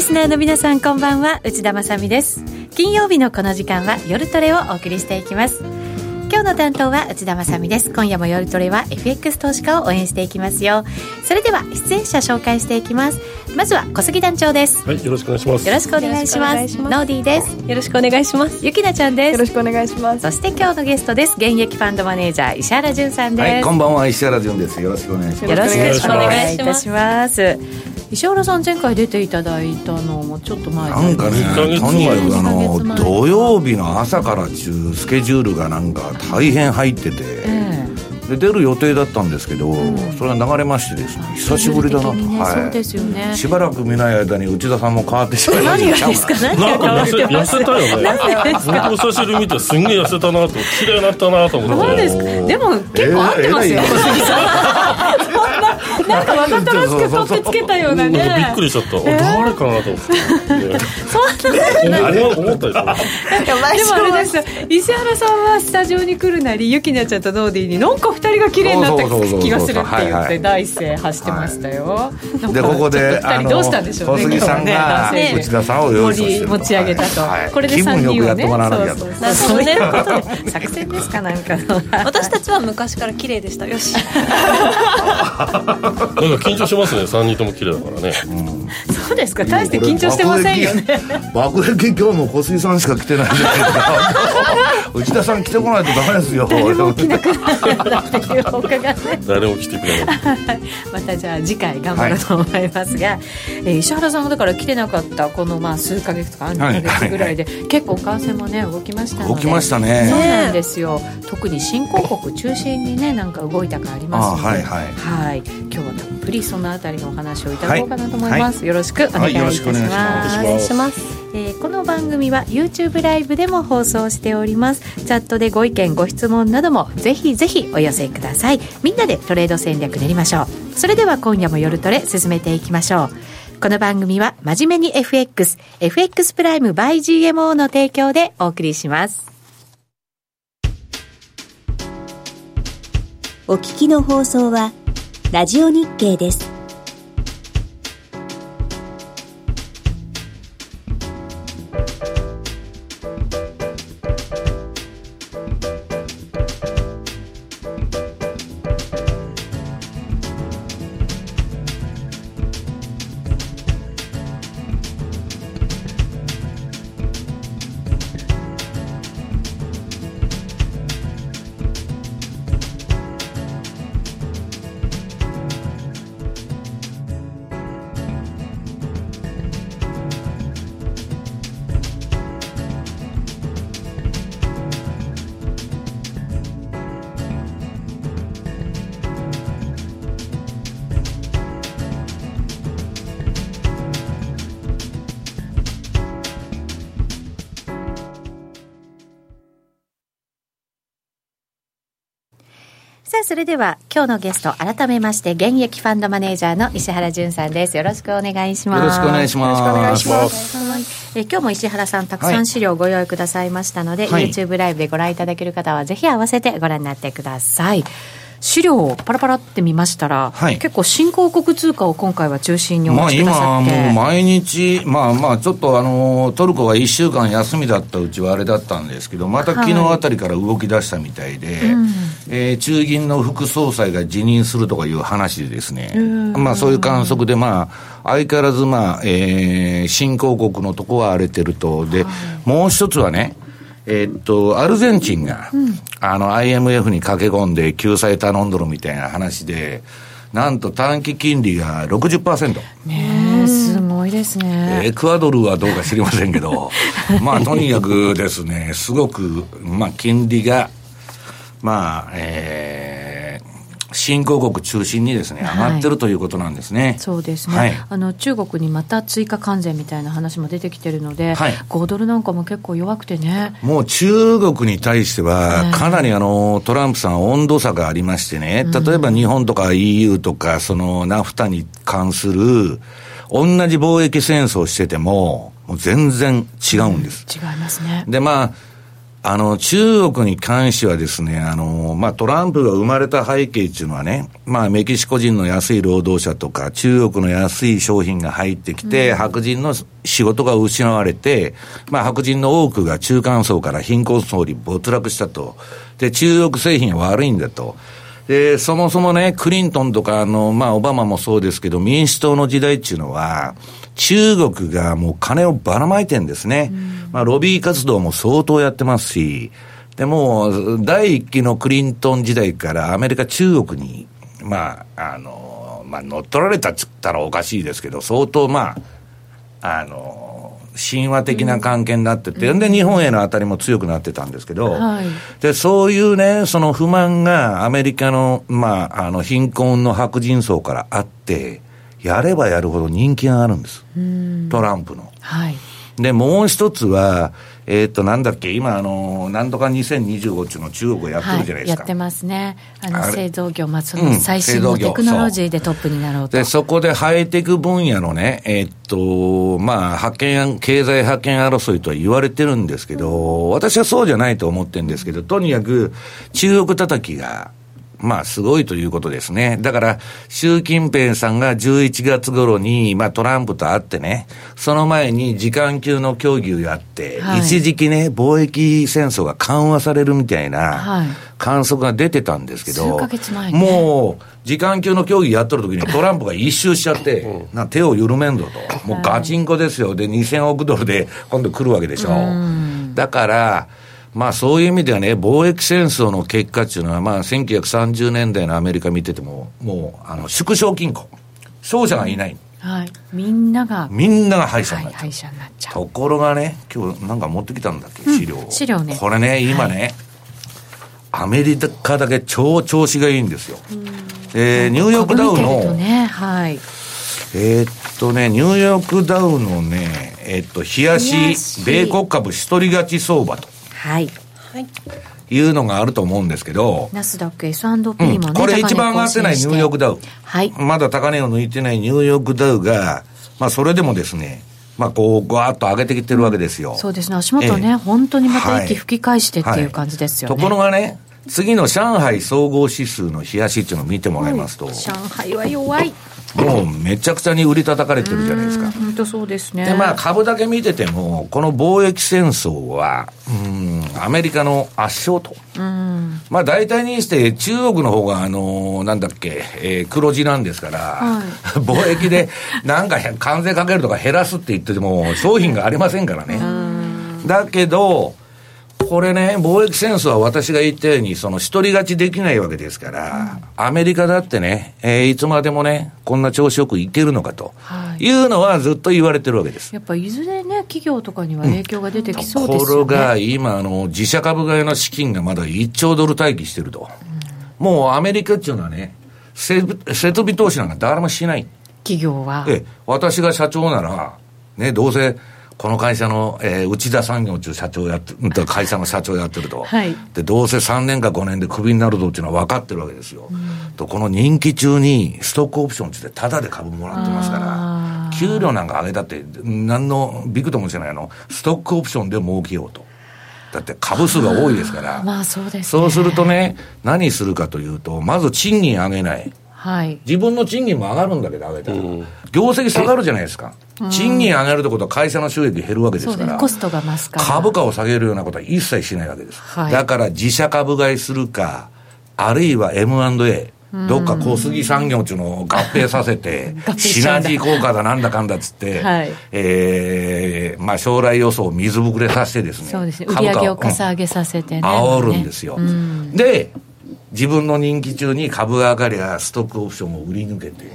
リスナーの皆さんこんばんは。内田まさです。金曜日のこの時間は夜トレをお送りしていきます。今日の担当は内田まさです。今夜も夜トレは FX 投資家を応援していきますよ。それでは出演者紹介していきます。まずは小杉団長です。はいよろしくお願いします。よろしくお願いします。ノーディーです。よろしくお願いします。ゆきなちゃんです。よろしくお願いします。そして今日のゲストです。現役ファンドマネージャー石原潤さんです、はい、こんばんは石原潤です。よろしくお願いします。よろしくお願いいたします石原さん前回出ていただいたのもちょっと前なんかねとにかくあの土曜日の朝から中スケジュールがなんか大変入ってて、えー、で出る予定だったんですけど、うん、それが流れましてですね久しぶりだなと、ね、はい、そうですよね。しばらく見ない間に内田さんも変わってしまいました何がですか？何が変わって痩せたよね。僕も久しぶり見てすんげえ痩せたなと綺麗になったなと思って。そうですでも結構合ってますよ、なんかわざとらしく取ってつけたようなね。びっくりしちゃった、えー、誰かなと思って。そんな思ったでしょ。でもあれです石原さんはスタジオに来るなりゆきなちゃんとノーディーになんか二人が綺麗になった気がするって言って第一声走ってましたよ、でここでどうしたんでしょうね小杉さんが内田さんを用意持ち上げたと、これで3人をね。そうそうね作戦ですかなんか私たちは昔から綺麗でしたよしなんか緊張しますね3人とも綺麗だからね、う。ん、そう。ですか大して緊張してませんよね爆撃今日も小杉さんしか来てないじゃないですか内田さん来てこないとダメですよ誰も来なくなっていう他がね誰も来てくれない。またじゃあ次回頑張ろうと思いますが、はい、えー、石原さんもだから来てなかったこのまあ数か月とか2か月ぐらいで、はいはいはい、結構為替もね動きましたので。動きましたね。そうなんですよ。特に新興国中心にねなんか動いたかありますので、はいはい、はい、今日はたっぷりそのあたりのお話をいただこうかなと思います、はい、よろしくお願いいたします、はい、お願いしますえー、この番組は YouTube ライブでも放送しております。チャットでご意見ご質問などもぜひぜひお寄せください。みんなでトレード戦略練りましょう。それでは今夜も夜トレ進めていきましょう。この番組は真面目に FX FX プライム by GMO の提供でお送りします。お聞きの放送はラジオ日経です。では今日のゲスト改めまして現役ファンドマネージャーの石原潤さんです。よろしくお願いします。よろしくお願いします。よろしくお願いします。え今日も石原さんたくさん資料をご用意くださいましたので、はい、YouTube ライブでご覧いただける方はぜひ合わせてご覧になってください資料をパラパラって見ましたら、はい、結構新興国通貨を今回は中心にお持ちくださって、まあ、今もう毎日まあまあちょっとあのトルコが1週間休みだったうちはあれだったんですけどまた昨日あたりから動き出したみたいで、はい。うん、えー、中銀の副総裁が辞任するとかいう話でですね、まあそういう観測でまあ相変わらずまあ、えー、新興国のとこは荒れてると。で、はい、もう一つはねえー、っと、アルゼンチンが、うん、あの、IMF に駆け込んで救済頼んどるみたいな話で、なんと短期金利が60%。ねえ、すごいですね。エクアドルはどうか知りませんけど、まあ、とにかくですね、すごく、まあ、金利が、まあ、えー、新興国中心にですね、上がってるということなんですね。そうですね、はい、あの中国にまた追加関税みたいな話も出てきてるので、はい、5ドルなんかも結構弱くてね。もう中国に対しては、かなりあの、トランプさん温度差がありましてね、例えば日本とか EU とか、そのナフタに関する、同じ貿易戦争してても、もう全然違うんです。うん、違いますね。で、まあ、あの、中国に関してはですね、あの、まあ、トランプが生まれた背景っていうのはね、まあ、メキシコ人の安い労働者とか、中国の安い商品が入ってきて、うん、白人の仕事が失われて、まあ、白人の多くが中間層から貧困層に没落したと。で、中国製品は悪いんだと。で、そもそもね、クリントンとか、あの、まあ、オバマもそうですけど、民主党の時代っていうのは、中国がもう金をばらまいてんですね。うん。まあ、ロビー活動も相当やってますし、でも、第一期のクリントン時代からアメリカ、中国に、まあ、あの、まあ、乗っ取られたっつったらおかしいですけど、相当、まあ、あの、神話的な関係になってて、うん、で、日本への当たりも強くなってたんですけど、はい、で、そういうね、その不満がアメリカの、まあ、あの、貧困の白人層からあって、やればやるほど人気があるんです。トランプの。はい。で、もう一つは、えっ、ー、と、なんだっけ、今、あの、なんとか2025っていうのを中国やってるじゃないですか。はい、やってますね。あの、製造業、まあ、その最新のテクノロジーでトップになろうと。で、そこでハイテク分野のね、えっ、ー、と、まあ、派遣、経済派遣争いとは言われてるんですけど、私はそうじゃないと思ってるんですけど、とにかく、中国叩きが、まあ、すごいということですね。だから、習近平さんが11月頃に、まあ、トランプと会ってね、その前に時間級の協議をやって、はい、一時期ね、貿易戦争が緩和されるみたいな、観測が出てたんですけど、ね、もう、時間級の協議やっとる時にトランプが一周しちゃって、な手を緩めんぞと。もうガチンコですよ。で、2000億ドルで今度来るわけでしょ。だから、まあそういう意味ではね、貿易戦争の結果っていうのは、まあ1930年代のアメリカ見てても、もう、あの、縮小金庫。勝者がいない。はい。みんなが。みんなが敗者になっちゃう。敗者になっちゃう。ところがね、今日なんか持ってきたんだっけ、資料、うん、資料ね。これね、今ね、はい、アメリカだけ超調子がいいんですよ。えー、ニューヨークダウの、ね、はい。えー、っとね、ニューヨークダウのね、えー、っと、冷やし、米国株一人勝ち相場と。はい。いうのがあると思うんですけど。ナスダック S&P もね、うん、これ一番上がってないニューヨークダウ。はい。まだ高値を抜いてないニューヨークダウが、まあそれでもですね、まあこう、ぐわーっと上げてきてるわけですよ。そうですね。足元ね、えー、本当にまた息吹き返してっていう感じですよね。はいはい、ところがね、次の上海総合指数の冷やしっていうのを見てもらいますと。はい、上海は弱い。もうめちゃくちゃに売り叩かれてるじゃないですか。本当そうですね。で、まあ株だけ見てても、この貿易戦争は、うん、アメリカの圧勝と。うん、まあ大体にして中国の方が、あのー、なんだっけ、えー、黒字なんですから、はい、貿易でなんか関税かけるとか減らすって言ってても、商品がありませんからね。だけど、これね、貿易戦争は私が言ったように、その一人勝ちできないわけですから、うん、アメリカだってね、えー、いつまでもね、こんな調子よくいけるのかと、いうのはずっと言われてるわけです。やっぱいずれね、企業とかには影響が出てきそうですよね。ところが、今、あの、自社株買いの資金がまだ1兆ドル待機してると。うん、もうアメリカっていうのはね、設備投資なんか誰もしない。企業は。え、私が社長なら、ね、どうせ、この会社の、えー、内田産業中社長やって、会社の社長やってると。はい、で、どうせ3年か5年でクビになるぞっていうのは分かってるわけですよ。うん、と、この任期中にストックオプションってタダで株もらってますから、給料なんか上げたって、何のビクともしないの、ストックオプションで儲けようと。だって株数が多いですから。まあそうです、ね、そうするとね、何するかというと、まず賃金上げない。はい、自分の賃金も上がるんだけど、上げたら、うん、業績下がるじゃないですか、賃金上げるってことは会社の収益減るわけですから、コストが増すから。株価を下げるようなことは一切しないわけです、はい、だから自社株買いするか、あるいは M&A、どっか小杉産業っていうのを合併させて、シナジー効果だなんだかんだっつって、はい、えー、まあ将来予想を水ぶくれさせてですね、そうですね、売上をかさ上げさせてね。煽るんですよ。で、自分の任期中に株が上がりゃストックオプションを売り抜けて、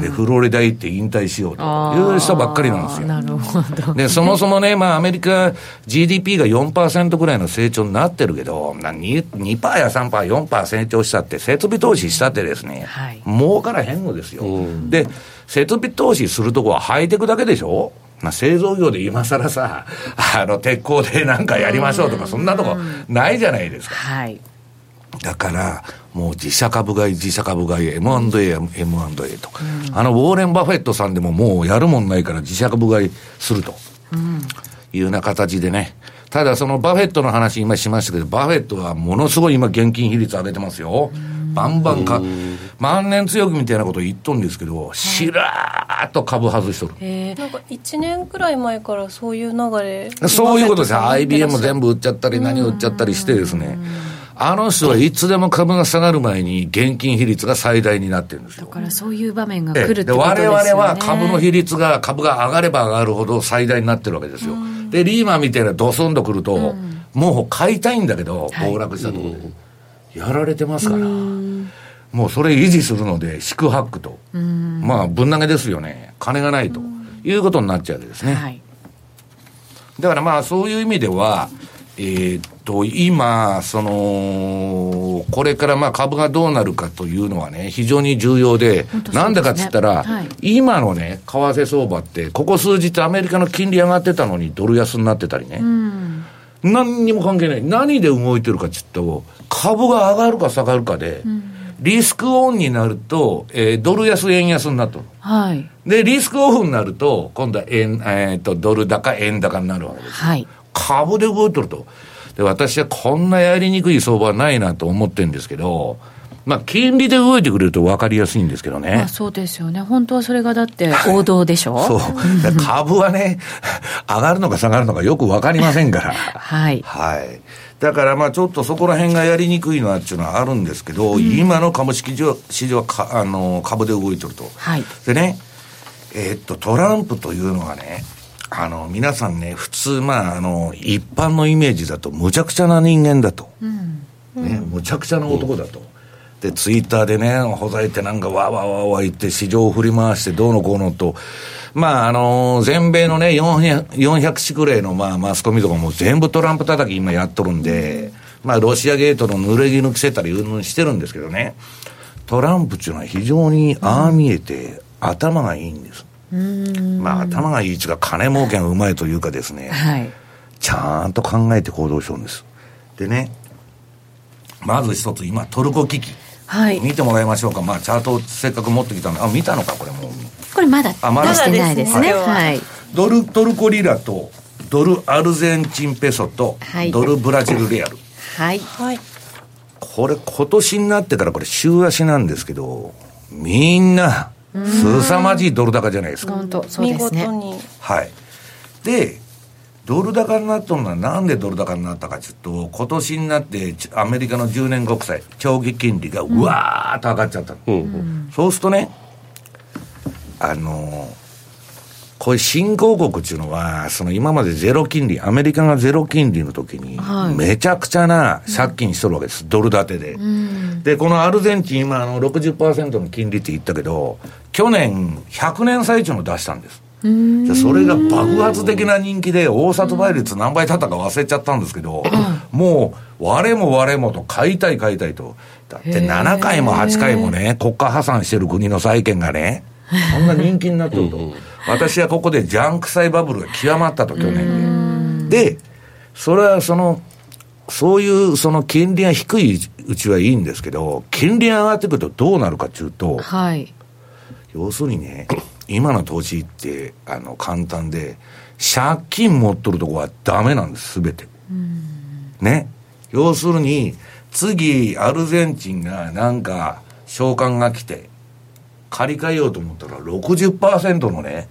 でフロリダ行って引退しようという人ばっかりなんですよ。なるほど、で、そもそもね、まあアメリカ GDP が4%ぐらいの成長になってるけど、2%, 2や3%、4%成長したって、設備投資したってですね、はい、儲からへんのですよ。で、設備投資するとこはハイテクだけでしょ？まあ、製造業で今更さ、あの、鉄鋼でなんかやりましょうとか、そんなとこないじゃないですか。はい。だから、もう自社株買い、自社株買い、M&A、M&A と、うん、あの、ウォーレン・バフェットさんでももうやるもんないから自社株買いすると。うん、いうような形でね。ただそのバフェットの話今しましたけど、バフェットはものすごい今現金比率上げてますよ。バンバンか、万年強気みたいなこと言っとるんですけど、しらーっと株外しとる。なんか1年くらい前からそういう流れそういうことです IBM 全部売っちゃったり、何売っちゃったりしてですね。あの人はいつでも株が下がる前に現金比率が最大になってるんですよ。だからそういう場面がええ来るってことですよね。我々は株の比率が、株が上がれば上がるほど最大になってるわけですよ。で、リーマンみたいなドスンとくると、もう買いたいんだけど、はい暴落したところで。やられてますから。もうそれ維持するので、四苦八苦と。まあ、ぶん投げですよね。金がないと。いうことになっちゃうわけですね。はい。だからまあそういう意味では、えーっと、今、その、これからまあ株がどうなるかというのはね、非常に重要で、なんでかっつったら、はい今のね、為替相場って、ここ数日アメリカの金利上がってたのにドル安になってたりね、うん。何にも関係ない。何で動いてるかっつったら、株が上がるか下がるかで、リスクオンになると、えードル安円安になる。はい。で、リスクオフになると、今度は円、えー、と、ドル高、円高になるわけです。はい。株で動いてると。で、私はこんなやりにくい相場はないなと思ってるんですけど、まあ、金利で動いてくれると分かりやすいんですけどね。まあそうですよね。本当はそれがだって王道でしょ？そう。株はね、上がるのか下がるのかよく分かりませんから。はい。はい。だからまあちょっとそこら辺がやりにくいのはっていうのはあるんですけど、今の株式市場市場はかあの株で動いてると。はい。でね、えーっと、トランプというのはね、あの、皆さんね、普通、まあ、あの、一般のイメージだと、むちゃくちゃな人間だと。ね、むちゃくちゃな男だと。で、ツイッターでね、ほざいてなんかわーわーわーわー言って市場を振り回してどうのこうのと、まあ、あの全米のね、400, 400市くらいの、まあ、マスコミとかも全部トランプ叩き今やっとるんで、まあ、ロシアゲートの濡れ衣着せたりうんぬんしてるんですけどね、トランプっていうのは非常にああ見えて、頭がいいんです。まあ、頭がいいっていうか、金儲けがうまいというかですね、はい。ちゃんと考えて行動してるんです。でね、まず一つ、今、トルコ危機。はい。見てもらいましょうか。まあ、チャートをせっかく持ってきたんで、あ、見たのか、これもう。これまだあまだ出してないですね。まだですねはい。ドル、トルコリラと、ドルアルゼンチンペソとはい、ドルブラジルレアル。はい。はいこれ、今年になってからこれ、週足なんですけど、みんな、凄まじいドル高じゃないですか。本当そう見ですね。事にはい。で、ドル高になったのはなんでドル高になったかというと、今年になってちアメリカの10年国債、長期金利がうわーっと上がっちゃったの、うんそうするとね、あのーこういう新興国っていうのは、その今までゼロ金利、アメリカがゼロ金利の時にはい、めちゃくちゃな借金しとるわけです。ドル建てで。で、このアルゼンチン今あの60%の金利って言ったけど、去年100年最中の出したんです。でそれが爆発的な人気で、大里倍率何倍だったか忘れちゃったんですけど、もう、我も我もと買いたい買いたいと。だって7回も8回もね、国家破産してる国の債券がね、そんな人気になってると。私はここでジャンク債バブルが極まったと、去年で。で、それはその、そういうその金利が低いうちはいいんですけど、金利が上がってくるとどうなるかっていうと、はい。要するにね、今の投資って、あの、簡単で、借金持っとるとこはダメなんです、すべて。ね。要するに、次、アルゼンチンがなんか、召喚が来て、借り換えようと思ったら60%のね、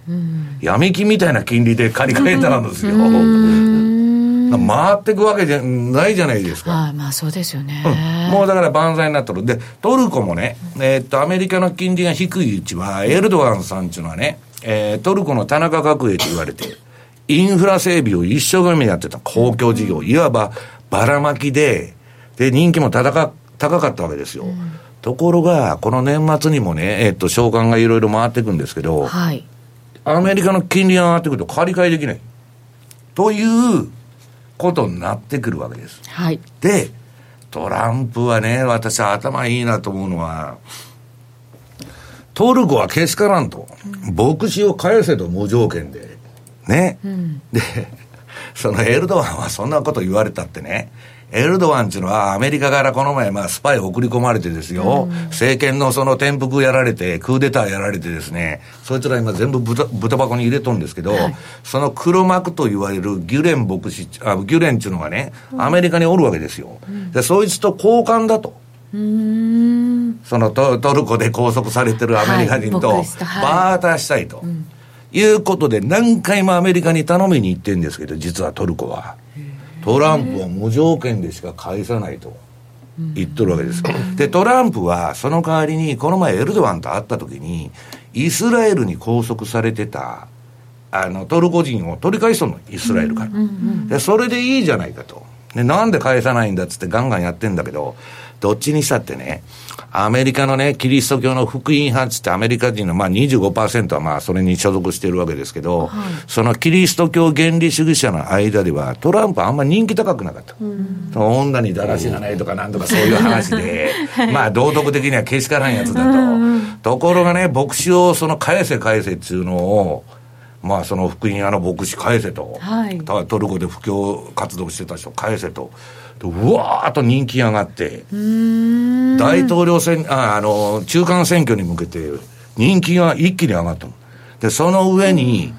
闇金みたいな金利で借り換えたんですよ。回っていくわけじゃないじゃないですか。はい。まあそうですよね。もうだから万歳になってる。で、トルコもね、えーっと、アメリカの金利が低いうちは、エルドアンさんっていうのはね、えートルコの田中角栄と言われて、インフラ整備を一生懸命やってた公共事業、いわばばらまきで、で、人気も高か高かったわけですよ。ところが、この年末にもね、えーっと、召喚がいろいろ回っていくんですけど、はい。アメリカの金利が上がってくると借り換えできない。ということになってくるわけです。はい。で、トランプはね、私は頭いいなと思うのは、トルコはけしからんと。牧師を返せと無条件で。ね。で、そのエルドアンはそんなこと言われたってね、エルドワンっていうのはアメリカからこの前、まあ、スパイ送り込まれてですよ、政権のその転覆やられて、クーデターやられてですね、そいつら今全部豚豚箱に入れとんですけど、その黒幕と言われるギュレン牧師、あギュレンっていうのがね、アメリカにおるわけですよ。で、そいつと交換だと。そのトトルコで拘束されてるアメリカ人とはい牧師とはい。バーターしたいと、いうことで何回もアメリカに頼みに行ってるんですけど実はトルコはトランプは無条件でしか返さないと言っとるわけです。でトランプはその代わりにこの前エルドアンと会った時にイスラエルに拘束されてたあのトルコ人を取り返しとんのイスラエルから、でそれでいいじゃないかと。でなんで返さないんだっつってガンガンやってんだけどどっちにしたってねアメリカのね、キリスト教の福音派っつってアメリカ人のまあ25%はまあそれに所属してるわけですけど、そのキリスト教原理主義者の間ではトランプあんま人気高くなかった。その女にだらしがないとかなんとかそういう話で、まあ道徳的にはけしからんやつだと。ところがね、牧師をその返せ返せっていうのを、まあその福音派の牧師返せと、はいトトルコで布教活動してた人返せと。でうわーっと人気上がって、大統領選、あ、あの、中間選挙に向けて人気が一気に上がったの。で、その上に、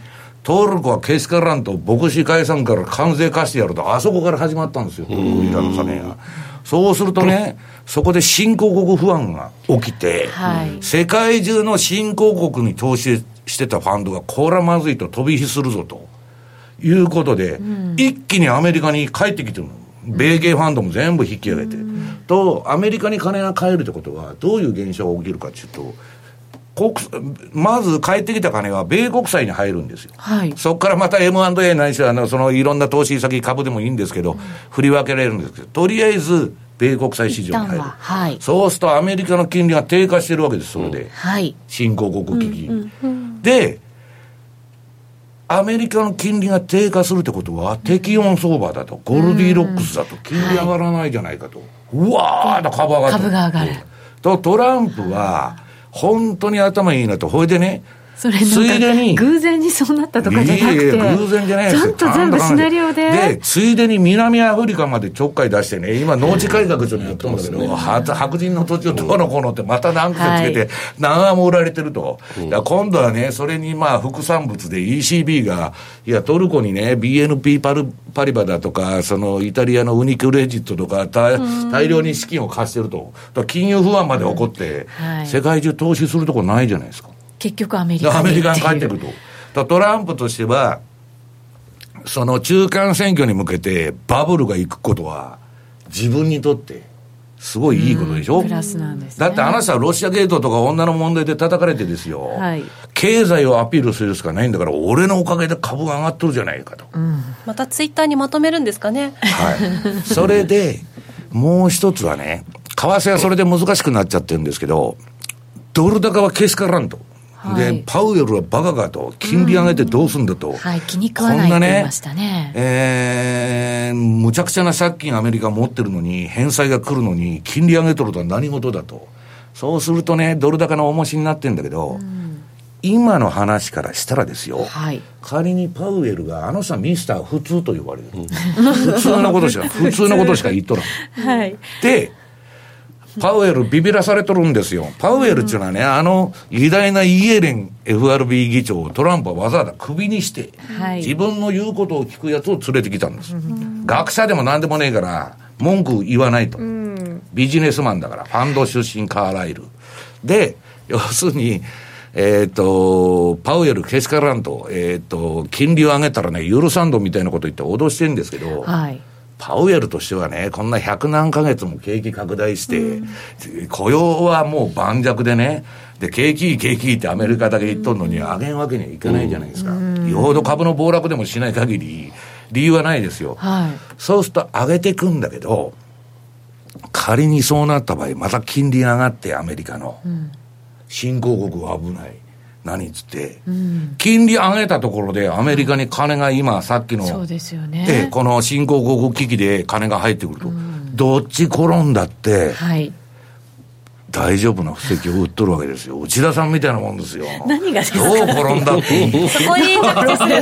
トルコはけしからんと牧師解散から関税貸してやると、あそこから始まったんですよ、トルコイラの金が。そうするとね、そこで新興国不安が起きて、はい世界中の新興国に投資してたファンドが、これはまずいと飛び火するぞと。いうことで、一気にアメリカに帰ってきてるの。米芸ファンドも全部引き上げて。と、アメリカに金が帰るってことは、どういう現象が起きるかっていうと、国まず帰ってきた金は米国債に入るんですよ。はいそこからまた M&A ないしはあの、そのいろんな投資先株でもいいんですけど、振り分けられるんですけど、とりあえず、米国債市場に入るは。はいそうするとアメリカの金利が低下してるわけです、それで。はい新興国危機。で、アメリカの金利が低下するってことは、適温相場だと、ゴルディロックスだと、金利上がらないじゃないかと。うわーっと株上がって。株が上がる。と、トランプは、本当に頭いいなと。ほいでね、それついでなんにか偶然にそうなったとかじゃなくていえいえ偶然じゃないです。よ。ちゃんと全部シナリオで。で、ついでに南アフリカまでちょっかい出してね、今農地改革所にやったんだけど、は白人の土地をどうのこうのってまたランクでつけて、長も売られてると。だから今度はね、それにまあ副産物で ECB が、いや、トルコにね、BNP パルパリバだとか、そのイタリアのウニクレジットとか、大大量に資金を貸してると。金融不安まで起こって、はい。世界中投資するとこないじゃないですか。結局アメリカ アメリカに帰ってるくると。トランプとしては、その中間選挙に向けてバブルが行くことは、自分にとって、すごいいいことでしょ、プラスなんですねだってあなたはロシアゲートとか女の問題で叩かれてですよ、はい経済をアピールするしかないんだから、俺のおかげで株が上がっとるじゃないかと。またツイッターにまとめるんですかね。はい。それで、もう一つはね、為替はそれで難しくなっちゃってるんですけど、ドル高はけしからんと。はいで、パウエルはバカかと。金利上げてどうすんだと。はい気に食わないって言いましたねえー、むちゃくちゃな借金アメリカ持ってるのに、返済が来るのに、金利上げとるとは何事だと。そうするとね、ドル高の重しになってんだけど、今の話からしたらですよ、はい仮にパウエルが、あの人はミスター普通と呼ばれる。普通のことしか、普通のことしか言っとらん。はいで、パウエルビビらされとるんですよ。パウエルっていうのはね、あの偉大なイエレン FRB 議長をトランプはわざわざクビにして、はい自分の言うことを聞くやつを連れてきたんです。学者でも何でもねえから、文句言わないと。ビジネスマンだから、ファンド出身カーライル。で、要するに、えっ、と、パウエルけしからんと、えっ、と、金利を上げたらね、許さんどみたいなこと言って脅してるんですけど、はいパウエルとしてはね、こんな百何ヶ月も景気拡大して、雇用はもう盤石でね、で、景気いい景気いいってアメリカだけ言っとんのに、上げんわけにはいかないじゃないですか。よほど株の暴落でもしない限り、理由はないですよ。はいそうすると上げてくんだけど、仮にそうなった場合、また金利が上がって、アメリカの。新興国は危ない。何っつって、金利上げたところで、アメリカに金が今、さっきの、そうですよで、ねこの新興国危機で金が入ってくると、どっち転んだって、はい大丈夫な布石を売っとるわけですよ。内田さんみたいなもんですよ。何がですか？どう転んだ？って。そこに着地する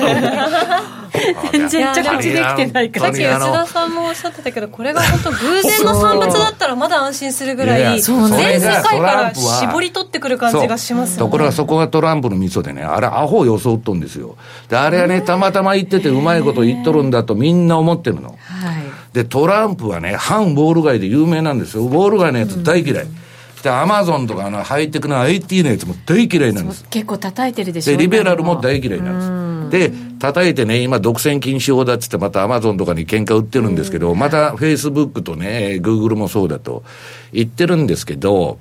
全然着地できてないからさっき内田さんもおっしゃってたけどこれが本当偶然の産物だったらまだ安心するぐらい全世界から絞り取ってくる感じがしますところがそこがトランプのミソでね、あれアホを装っとんですよ。で、あれはね、たまたま言っててうまいこと言っとるんだとみんな思ってるの。はいで、トランプはね、反ウォール街で有名なんですよ。ウォール街のやつ大嫌い。で、アマゾンとかのハイテクな IT のやつも大嫌いなんです。結構叩いてるでしょで、リベラルも大嫌いなんです。で、叩いてね、今、独占禁止法だっつって、またアマゾンとかに喧嘩売ってるんですけど、またフェイスブックとね、グーグルもそうだと言ってるんですけど、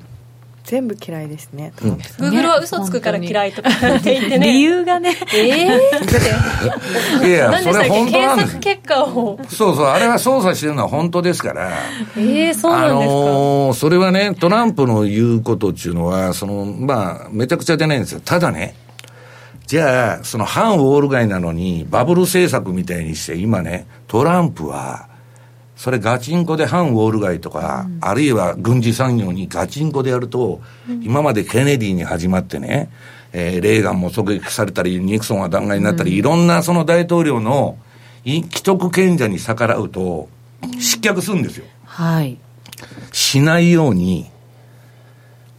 全部嫌いですね。うん。グーグルは嘘つくから嫌いとかって言ってね。理由がね。ええいやそれ本当なんです。検索。結果を。そうそう、あれは操作してるのは本当ですから。ええそうあなんですか、のーそれはね、トランプの言うことっていうのは、その、まあ、めちゃくちゃじゃないんですよ。ただね、じゃあ、その反ウォール街なのに、バブル政策みたいにして、今ね、トランプは、それガチンコで反ウォール街とか、あるいは軍事産業にガチンコでやると、今までケネディに始まってね、えーレーガンも狙撃されたり、ニクソンは弾劾になったり、いろんなその大統領のい既得権者に逆らうと、失脚するんですよ。はいしないように、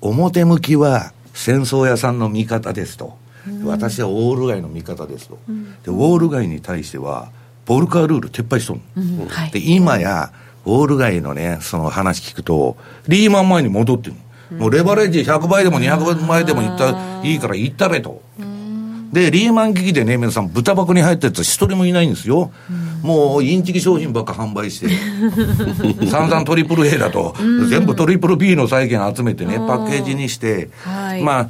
表向きは戦争屋さんの味方ですと。私はウォール街の味方ですと。で、ウォール街に対しては、ボルカールール撤廃しとるの、はい。で、今や、ウォール街のね、その話聞くと、リーマン前に戻ってるの。もうレバレッジ100倍でも200倍でも言った、いいから言ったべと。で、リーマン危機でね、皆さん、豚箱に入ったやつは一人もいないんですよ。もう、インチキ商品ばっか販売して、散々トリプル A だと、全部トリプル B の債券集めてね、パッケージにして、はい。まあ、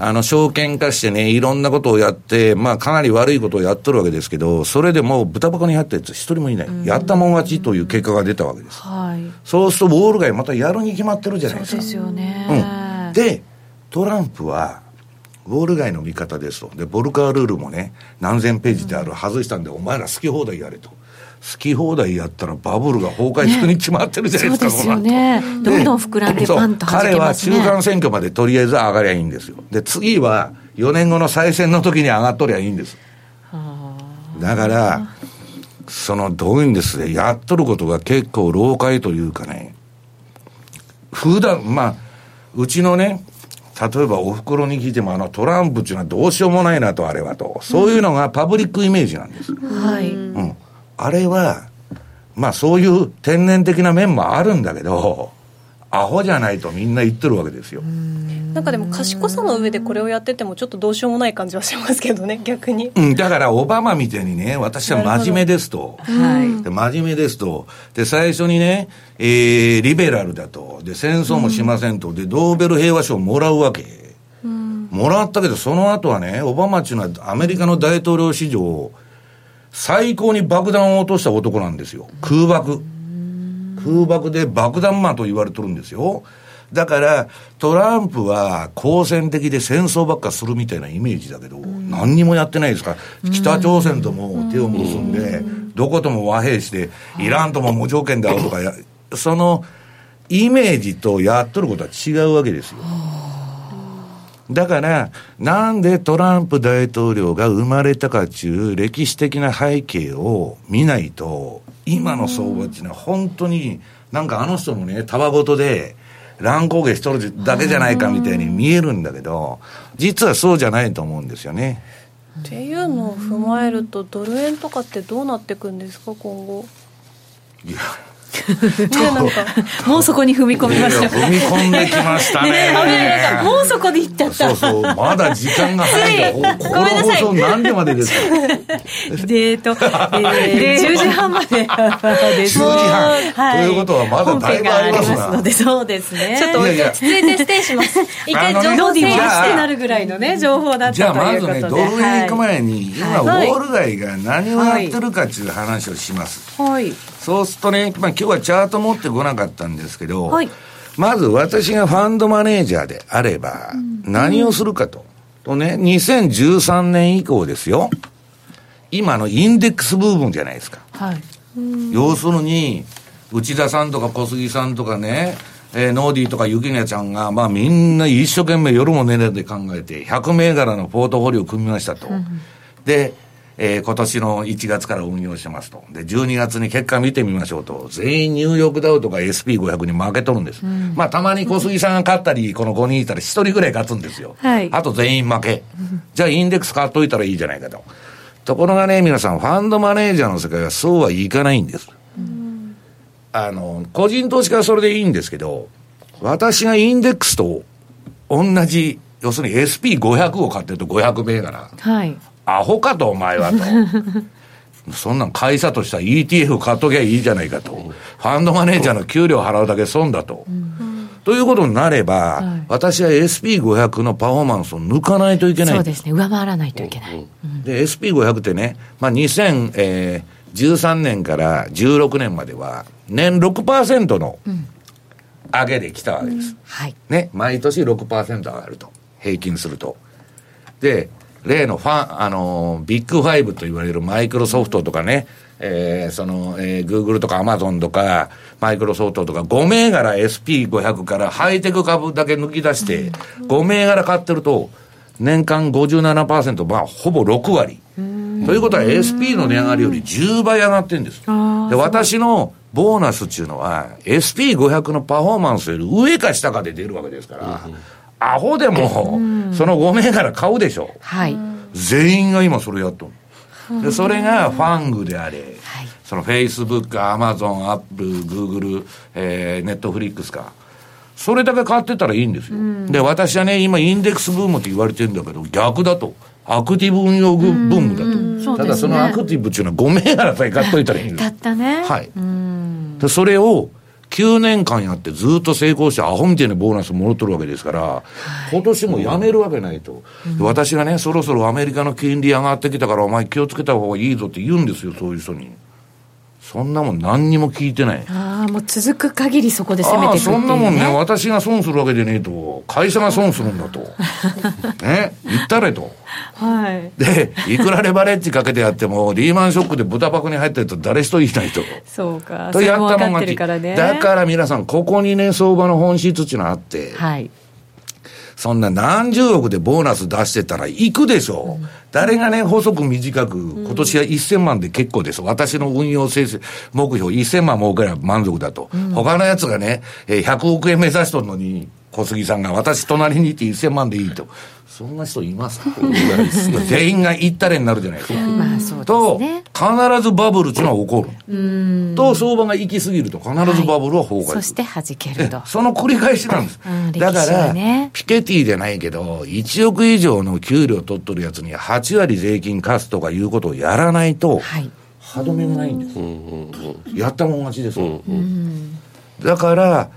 あの、証券化してね、いろんなことをやって、まあ、かなり悪いことをやっとるわけですけど、それでもう豚箱に入ったやつ一人もいない。やったもん勝ちという結果が出たわけです。はいそうすると、ウォール街またやるに決まってるじゃないですかそうで。すよね、うん、で、トランプは、ウォール街の味方ですと。で、ボルカールールもね、何千ページである、外したんで、お前ら好き放題やれと。好き放題やったらバブルが崩壊するに決まってるじゃないですか、そうですよねどんどん膨らんでパンと弾彼はけますね中間選挙までとりあえず上がりゃいいんですよ。で、次は4年後の再選の時に上がっとりゃいいんです。だから、その、どういうんですね、やっとることが結構老快というかね、普段、まあ、うちのね、例えばお袋に聞いても、あのトランプっていうのはどうしようもないなと、あれはと。そういうのがパブリックイメージなんです。はい、うん。あれは、まあそういう天然的な面もあるんだけど、アホじゃないとみんな言ってるわけですよ。なんかでも賢さの上でこれをやっててもちょっとどうしようもない感じはしますけどね逆にうん、だからオバマみたいにね、私は真面目ですと。はいで真面目ですと。で、最初にね、えー、リベラルだと。で、戦争もしませんと。で、ドーベル平和賞をもらうわけ。もらったけど、その後はね、オバマっていうのはアメリカの大統領史上、最高に爆弾を落とした男なんですよ。空爆。空爆で爆弾魔と言われてるんですよ。だから、トランプは好戦的で戦争ばっかするみたいなイメージだけど、何にもやってないですから、北朝鮮とも手を結んで、どことも和平して、イランとも無条件で会うとか、そのイメージとやっとることは違うわけですよ。だから、なんでトランプ大統領が生まれたかっていう歴史的な背景を見ないと、今の相場っていうのは本当に、なんかあの人もね、たわごとで、乱高下しとるだけじゃないかみたいに見えるんだけど、実はそうじゃないと思うんですよね。っていうのを踏まえるとドル円とかってどうなっていくんですか今後いや、もうそこに踏み込みました踏み込んできましたね。もうそこで行っちゃった。そうそう、まだ時間が早いんだ。ここの放送何時までですか？でえっと、えー、10時半まで。です10時半。ということはまだだいぶありますな。本編がありますのでそうですね。ちょっと落ち着いてステイします。一回情報整理ロディもじゃあってなるぐらいのね情報だったじゃあまずね、とい。うことでドル円行く前に、今、ウはい。ォール街が何をやってるかっていう話をします。はいそうするとね、まあ今日はチャート持ってこなかったんですけど、はいまず私がファンドマネージャーであれば、何をするかと。とね、2013年以降ですよ。今のインデックス部分じゃないですか。はい要するに、内田さんとか小杉さんとかね、えー、ノーディーとかユキニャちゃんが、まあみんな一生懸命夜も寝れて考えて、100銘柄のポートフォリオを組みましたと。うん、で、えー、今年の1月から運用してますと。で、12月に結果見てみましょうと。全員ニューヨークダウとか SP500 に負けとるんです。うん、まあ、たまに小杉さんが勝ったり、この5人いたら1人ぐらい勝つんですよ。はい。あと全員負け。じゃあ、インデックス買っといたらいいじゃないかと。ところがね、皆さん、ファンドマネージャーの世界はそうはいかないんです。うん、あの、個人投資家はそれでいいんですけど、私がインデックスと同じ、要するに SP500 を買ってると500銘柄。はい。アホかと、お前はと。そんなん会社としたら ETF 買っときゃいいじゃないかと。ファンドマネージャーの給料払うだけ損だと。ということになれば、はい、私は SP500 のパフォーマンスを抜かないといけない。そうですね。上回らないといけない。で、SP500 ってね、まあ、2013年から16年までは、年6%の上げできたわけです。うん、はい。ね、毎年6%上がると。平均すると。で、例のファン、あの、ビッグファイブと言われるマイクロソフトとかね、えー、その、えー、グーグルとかアマゾンとか、マイクロソフトとか、5銘柄 SP500 からハイテク株だけ抜き出して、5銘柄買ってると、年間57%、まあ、ほぼ6割。ということは SP の値上がりより10倍上がってるんです。で、私のボーナスっていうのは、SP500 のパフォーマンスより上か下かで出るわけですから、アホでも、その5銘柄買うでしょ。はい。全員が今それやっとる。で、それがファングであれ、はい、そのフェイスブック、アマゾン、アップル、グーグル、えー、ネットフリックスか。それだけ買ってたらいいんですよ。で、私はね、今インデックスブームって言われてるんだけど、逆だと。アクティブ運用ブームだと。ただそのアクティブっていうのは5銘柄さえ買っといたらいいんです。だったね。はい。で、それを、9年間やってずっと成功してアホみたいなボーナスもろとるわけですから、はい、今年もやめるわけないと、うん、私がね、そろそろアメリカの金利上がってきたから、お前気をつけた方がいいぞって言うんですよ、そういう人に。そんなもん何にも聞いてない。ああ、もう続く限りそこで攻めていくっていう、ね、そんなもんね、私が損するわけでねえと、会社が損するんだと。ね、言ったれと。はい。で、いくらレバレッジかけてやっても、リーマンショックで豚箱に入ってると誰一人いないと。そうか。とやったもんが、ね、だから皆さん、ここにね、相場の本質っていうのがあって、はい。そんな何十億でボーナス出してたら行くでしょう。うん、誰がね、細く短く、今年は1000万で結構です。私の運用成績、目標1000万儲ければ満足だと。うん、他のやつがね、100億円目指しとるのに、小杉さんが私隣にいて1000万でいいと。そんな人います全員が行ったれになるじゃないですか。まあそうと、必ずバブルっていうのは起こる。と、相場が行き過ぎると必ずバブルは崩壊する。そして弾けると。その繰り返しなんです。だから、ピケティじゃないけど、1億以上の給料取っとるやつに8割税金貸すとかいうことをやらないと、歯止めがないんです。やったもん勝ちです。だから、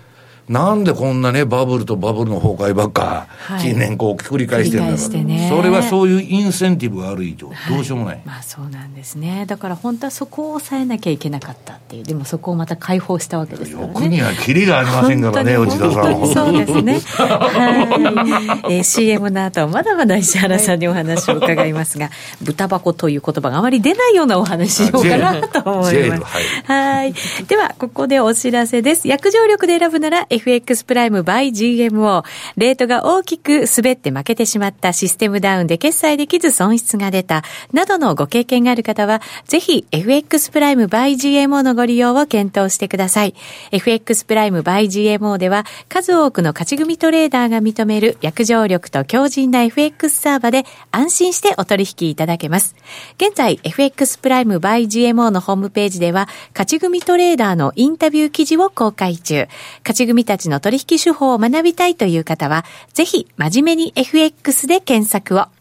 なんでこんなね、バブルとバブルの崩壊ばっか、近年こう繰り返してるんだろう、ね、それはそういうインセンティブがある以上、どうしようもない、はい、まあそうなんですね。だから本当はそこを抑えなきゃいけなかったっていう、でもそこをまた解放したわけですからね。欲にはキリがありませんからね、内田さん。そうですね。はい。えー、CM の後、まだまだ石原さんにお話を伺いますが、豚箱という言葉があまり出ないようなお話しようかなと思います。はい。では、ここでお知らせです。約定力で選ぶなら、FX プライム by GMO。レートが大きく滑って負けてしまったシステムダウンで決済できず損失が出た、などのご経験がある方は、ぜひ FX プライム by GMO のご利用を検討してください。FX プライム by GMO では、数多くの勝ち組トレーダーが認める約定力と強靭な FX サーバで安心してお取引いただけます。現在、FX プライム by GMO のホームページでは、勝ち組トレーダーのインタビュー記事を公開中。勝ち組たちの取引手法を学びたいという方は、ぜひ真面目に FX で検索を。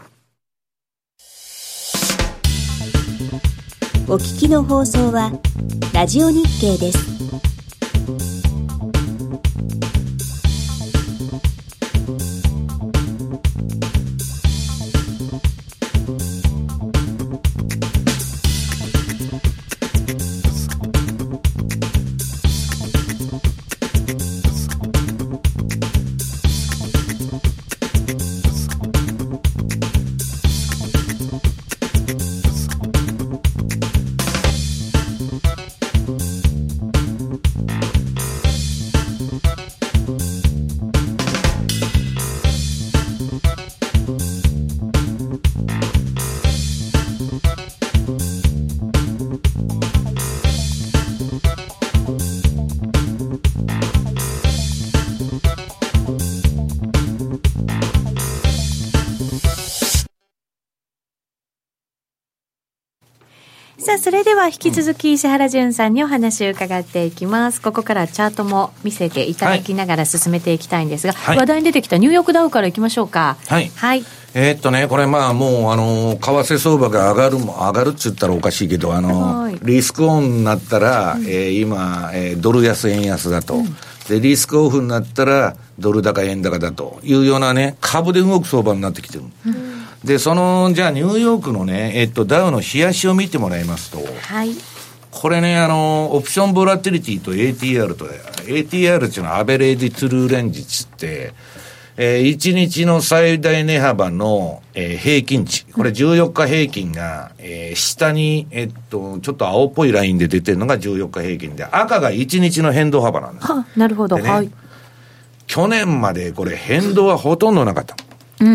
お聞きの放送はラジオ日経です。それでは引き続き石原淳さんにお話を伺っていきます。ここからチャートも見せていただきながら進めていきたいんですが、はい話題に出てきたニューヨークダウからいきましょうか。はいはい。えーっとね、これまあもう、あの、為替相場が上がるも、上がるっつったらおかしいけど、あの、はいリスクオンになったら、えー今、えードル安円安だと。で、リスクオフになったら、ドル高円高だというようなね、株で動く相場になってきてる。で、その、じゃあニューヨークのね、えっと、ダウの冷やしを見てもらいますと、はい。これね、あの、オプションボラティリティと ATR と、ATR っていうのはアベレージトゥルーレンジっつって、えー、1日の最大値幅の、えー平均値。これ14日平均が、えー下に、えっと、ちょっと青っぽいラインで出てるのが14日平均で、赤が1日の変動幅なんです。は、なるほど。でねはい。去年までこれ変動はほとんどなかった。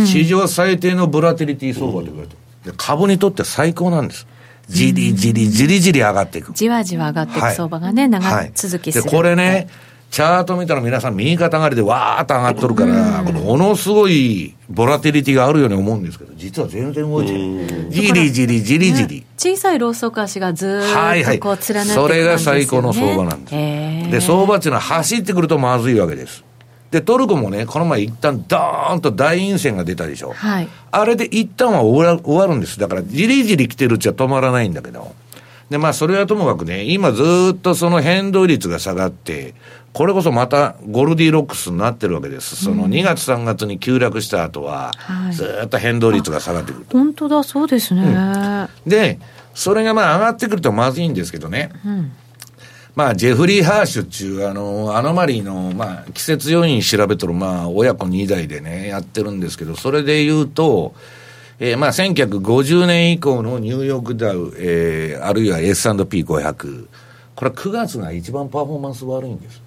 史上最低のボラティリティ相場と言われてるで株にとって最高なんです。じりじりじりじり上がっていく。じわじわ上がっていく相場がね、長続きする。で、これね、チャート見たら皆さん右肩上がりでわーっと上がっとるから、このものすごいボラティリティがあるように思うんですけど、実は全然動いてない。じりじりじりじり。小さいローソク足がずっとこう連なっていくそれが最高の相場なんです。へーで、相場っていうのは走ってくるとまずいわけです。で、トルコもね、この前一旦ドーンと大陰線が出たでしょ。はい。あれで一旦は終わる終わるんです。だから、じりじり来てるっちゃ止まらないんだけど。で、まあ、それはともかくね、今ずーっとその変動率が下がって、これこそまたゴルディロックスになってるわけです。その2月3月に急落した後はは、いずーっと変動率が下がってくると。本当だ、そうですね。で、それがまあ上がってくるとまずいんですけどね。まあ、ジェフリー・ハーシュっていう、あの、アノマリーの、まあ、季節要因調べとる、まあ、親子2代でね、やってるんですけど、それで言うと、えーまあ、1950年以降のニューヨークダウ、えーあるいは S&P500、これ9月が一番パフォーマンス悪いんです。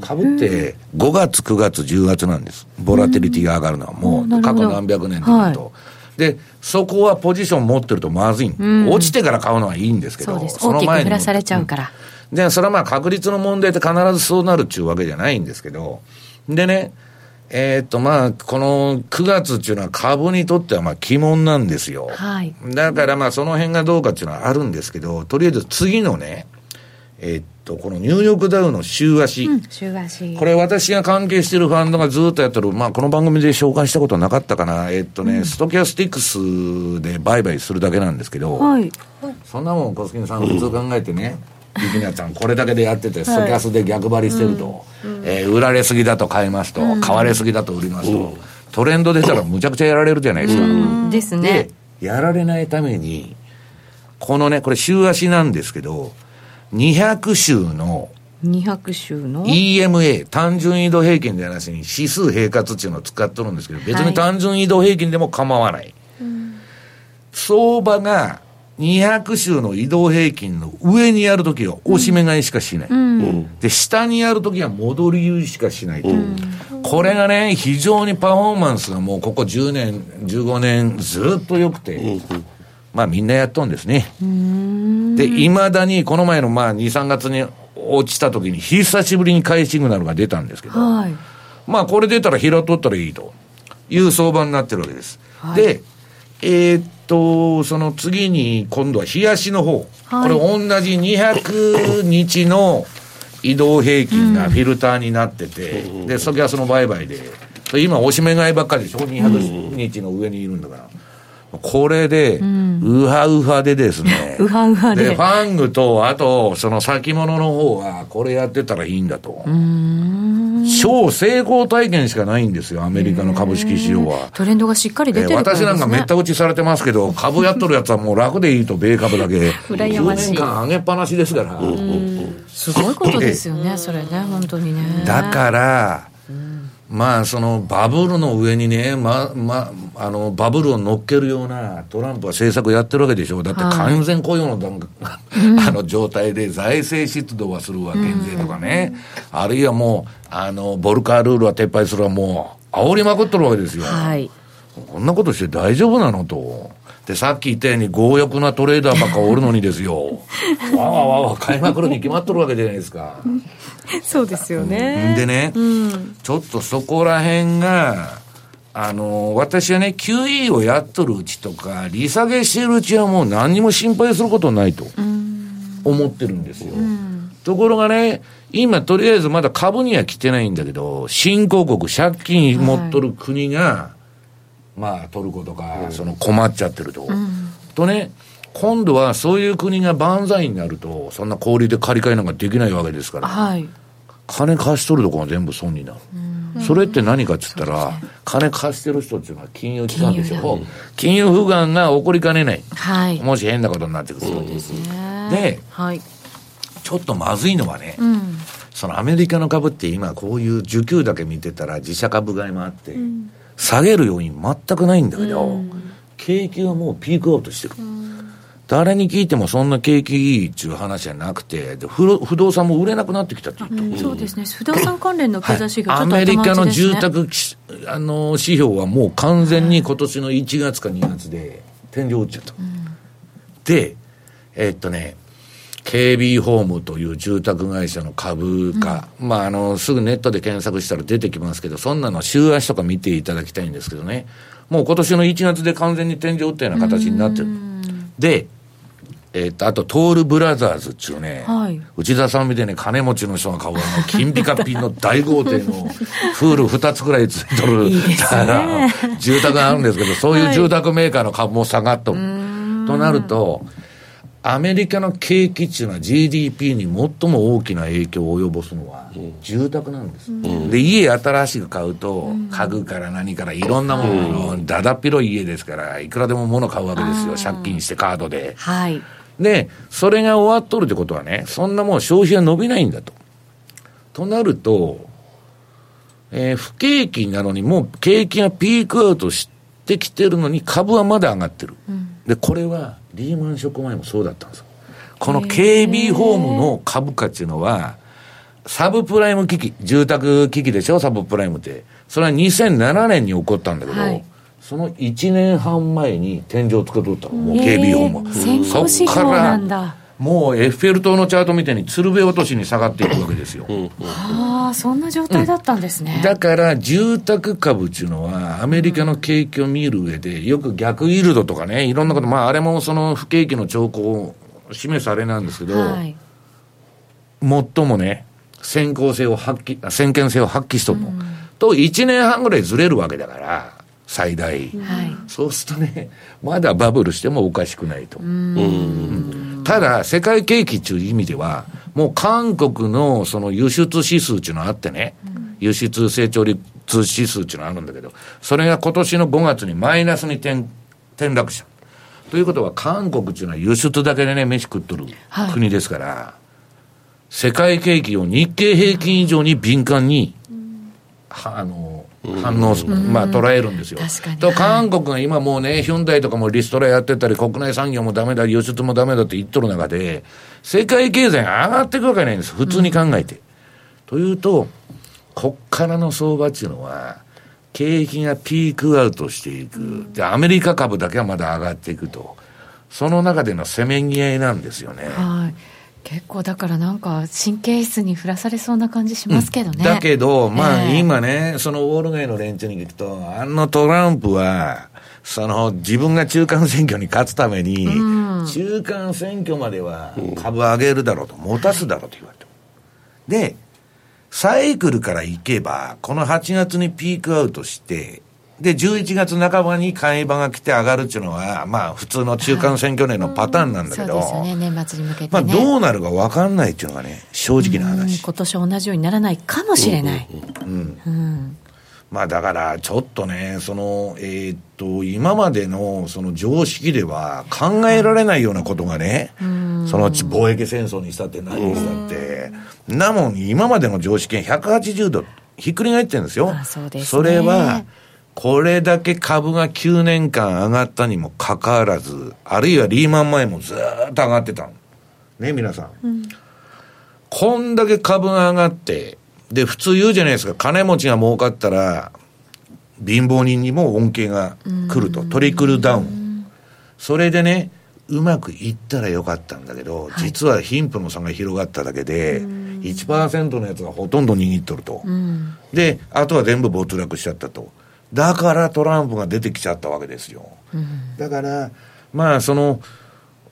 株って5月、9月、10月なんです。ボラティリティが上がるのはもう過去何百年で見ると。はで、そこはポジション持ってるとまずい、落ちてから買うのはいいんですけど、そうです。大きくの前に降らされちゃうから。で、それはまあ確率の問題で必ずそうなるっていうわけじゃないんですけど、でね、えーっとまあ、この9月っていうのは株にとってはまあ鬼門なんですよ。はい。だからまあその辺がどうかっていうのはあるんですけど、とりあえず次のね、えーっと、このニューヨークダウの週足、うん、週足。これ私が関係してるファンドがずっとやってる、まあこの番組で紹介したことなかったかな、えーっとね、ストキャスティックスで売買するだけなんですけど、はい。そんなもん、小杉さん、普通考えてね、ビギナーさん、これだけでやってて、ストキャスで逆張りしてると、えー売られすぎだと買いますと、買われすぎだと売りますと、トレンド出たらむちゃくちゃやられるじゃないですか。うんですねで。、やられないために、このね、これ週足なんですけど、200週の200週の？EMA、単純移動平均ではなしに指数平滑っていうのを使っとるんですけど、別に単純移動平均でも構わない。相場が200週の移動平均の上にやるときは押し目買いしかしない。で、下にやるときは戻り売りしかしないと。これがね、非常にパフォーマンスがもうここ10年、15年ずっと良くて、まあみんなやっとんですね。で、いまだにこの前のまあ2、3月に落ちた時に久しぶりに買いシグナルが出たんですけど、はい。まあこれ出たら拾っとったらいいという相場になってるわけです。で、えーっと、その次に今度は冷やしの方。はいこれ同じ200日の移動平均がフィルターになってて、で、それはその売買で、今押し目買いばっかりでしょ ?200 日の上にいるんだから。これで、ウハウハでですね。ウハウハでファングと、あと、その先物の方は、これやってたらいいんだと。超成功体験しかないんですよ、アメリカの株式市場は。トレンドがしっかり出てるね。私なんかめった打ちされてますけど、株やっとるやつはもう楽でいいと、米株だけ。羨ましい10年間上げっぱなしですから。すごいことですよね、それね、本当にね。だから、まあ、そのバブルの上にね、ま、ま、あの、バブルを乗っけるようなトランプは政策やってるわけでしょ。だって完全雇用の段階、あの状態で財政出動はするわ、減税とかね。あるいはもう、あの、ボルカールールは撤廃するわ、もう、煽りまくってるわけですよ。はい。こんなことして大丈夫なのと。で、さっき言ったように強欲なトレーダーばっかおるのにですよ。わわわわ、買いまくるに決まっとるわけじゃないですか。そうですよね。でね、ちょっとそこら辺が、あの、私はね、QE をやっとるうちとか、利下げしてるうちはもう何にも心配することないと思ってるんですよ。ところがね、今とりあえずまだ株には来てないんだけど、新興国、借金持っとる国が、まあトルコとか、その困っちゃってると。とね、今度はそういう国が万歳になると、そんな氷で借り換えなんかできないわけですから、はい。金貸しとるとこが全部損になる。それって何かっつったら、金貸してる人っていうのは金融機関でしょ。金融不安が起こりかねない。はい。もし変なことになってくると。ですね。で、はい。ちょっとまずいのはね、うん。そのアメリカの株って今こういう需給だけ見てたら自社株買いもあって、下げる要因全くないんだけど、景気はもうピークアウトしてる。誰に聞いてもそんな景気いいっていう話じゃなくて、で不不動産も売れなくなってきたって言った。そうですね。不動産関連の経済指標、ちょアっとメリカの住宅きあの指標はもう完全に今年の1月か2月で天井打っちゃった。で、えっとね、KB ホームという住宅会社の株価、まあ、あの、すぐネットで検索したら出てきますけど、そんなの週足とか見ていただきたいんですけどね、もう今年の1月で完全に天井打ったような形になってる。で、えっと、あと、トールブラザーズっていうね、はい。内田さんみたいに金持ちの人が買うあの、金ピカピンの大豪邸の プール2つくらいついとる、住宅があるんですけど、そういう住宅メーカーの株も下がっとる。となると、アメリカの景気っていうのは GDP に最も大きな影響を及ぼすのは住宅なんです。で、家新しく買うと、家具から何からいろんなもの、だだっ広い家ですから、いくらでも物買うわけですよ。借金してカードで。はい。で、それが終わっとるってことはね、そんなもう消費が伸びないんだと。となると、えー不景気なのにもう景気がピークアウトしてきてるのに株はまだ上がってる。で、これはリーマンショック前もそうだったんですよ。この KB ホームの株価っていうのは、サブプライム危機、住宅危機でしょ、サブプライムって。それは2007年に起こったんだけど、はいその1年半前に天井をつけとったの、もう KB ホームは。先行指標なんだ。もうエッフェル塔のチャートみたいに鶴瓶落としに下がっていくわけですよ。ああ、そんな状態だったんですね。だから住宅株っていうのはアメリカの景気を見る上でよく逆イールドとかね、いろんなこと、まああれもその不景気の兆候を示すあれなんですけど、はい。最もね、先行性を発揮、あ先見性を発揮しとるの。と1年半ぐらいずれるわけだから、最大。はい。そうするとね、まだバブルしてもおかしくないと。ただ、世界景気っていう意味では、もう韓国のその輸出指数っていうのがあってね、輸出成長率指数っていうのがあるんだけど、それが今年の5月にマイナスに転転落した。ということは、韓国っていうのは輸出だけでね、飯食っとるはい国ですから、世界景気を日経平均以上に敏感に、はあの、反応す、まあ捉えるんですよ。と、韓国が今もうね、ヒュンダイとかもリストラやってたり、国内産業もダメだ、輸出もダメだって言っとる中で、世界経済が上がっていくわけないんです。普通に考えて。というと、こっからの相場っていうのは、景気がピークアウトしていく。で、アメリカ株だけはまだ上がっていくと。その中でのせめぎ合いなんですよね。はい。結構だからなんか神経質に振らされそうな感じしますけどね。だけど、まあ、ええ今ね、そのウォール街の連中に聞くと、あのトランプは、その自分が中間選挙に勝つために、中間選挙までは株上げるだろうと、持たすだろうと言われてる。で、サイクルからいけば、この8月にピークアウトして、で、11月半ばに買い場が来て上がるっていうのは、まあ、普通の中間選挙年のパターンなんだけど、そうですよね、年末に向けてね。まあ、どうなるか分かんないっていうのがね、正直なうん話。今年同じようにならないかもしれない。まあだから、ちょっとね、その、えーっと、今までのその常識では考えられないようなことがね、その貿易戦争にしたって何にしたって、なもん今までの常識が180度ひっくり返ってるんですよ。あそすねそれは、これだけ株が9年間上がったにもかかわらず、あるいはリーマン前もずーっと上がってたの。ね、皆さん。こんだけ株が上がって、で、普通言うじゃないですか、金持ちが儲かったら、貧乏人にも恩恵が来ると、トリクルダウン。それでね、うまくいったらよかったんだけど、実は貧富の差が広がっただけで、1%のやつがほとんど握っとると。で、あとは全部没落しちゃったと。だからトランプが出てきちゃったわけですよ。だから、まあ、その、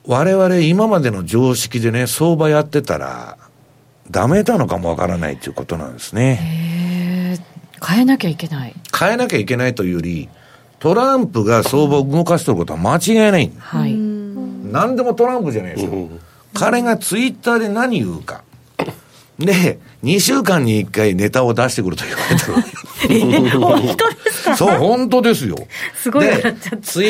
我々今までの常識でね、相場やってたら、ダメなのかもわからないということなんですね。変えなきゃいけない変えなきゃいけないというより、トランプが相場を動かしてることは間違いない。はい何でもトランプじゃないですか。彼がツイッターで何言うか。で、2週間に1回ネタを出してくると言われてるわけ。本当ですか？そう、本当ですよ。すごいツイ、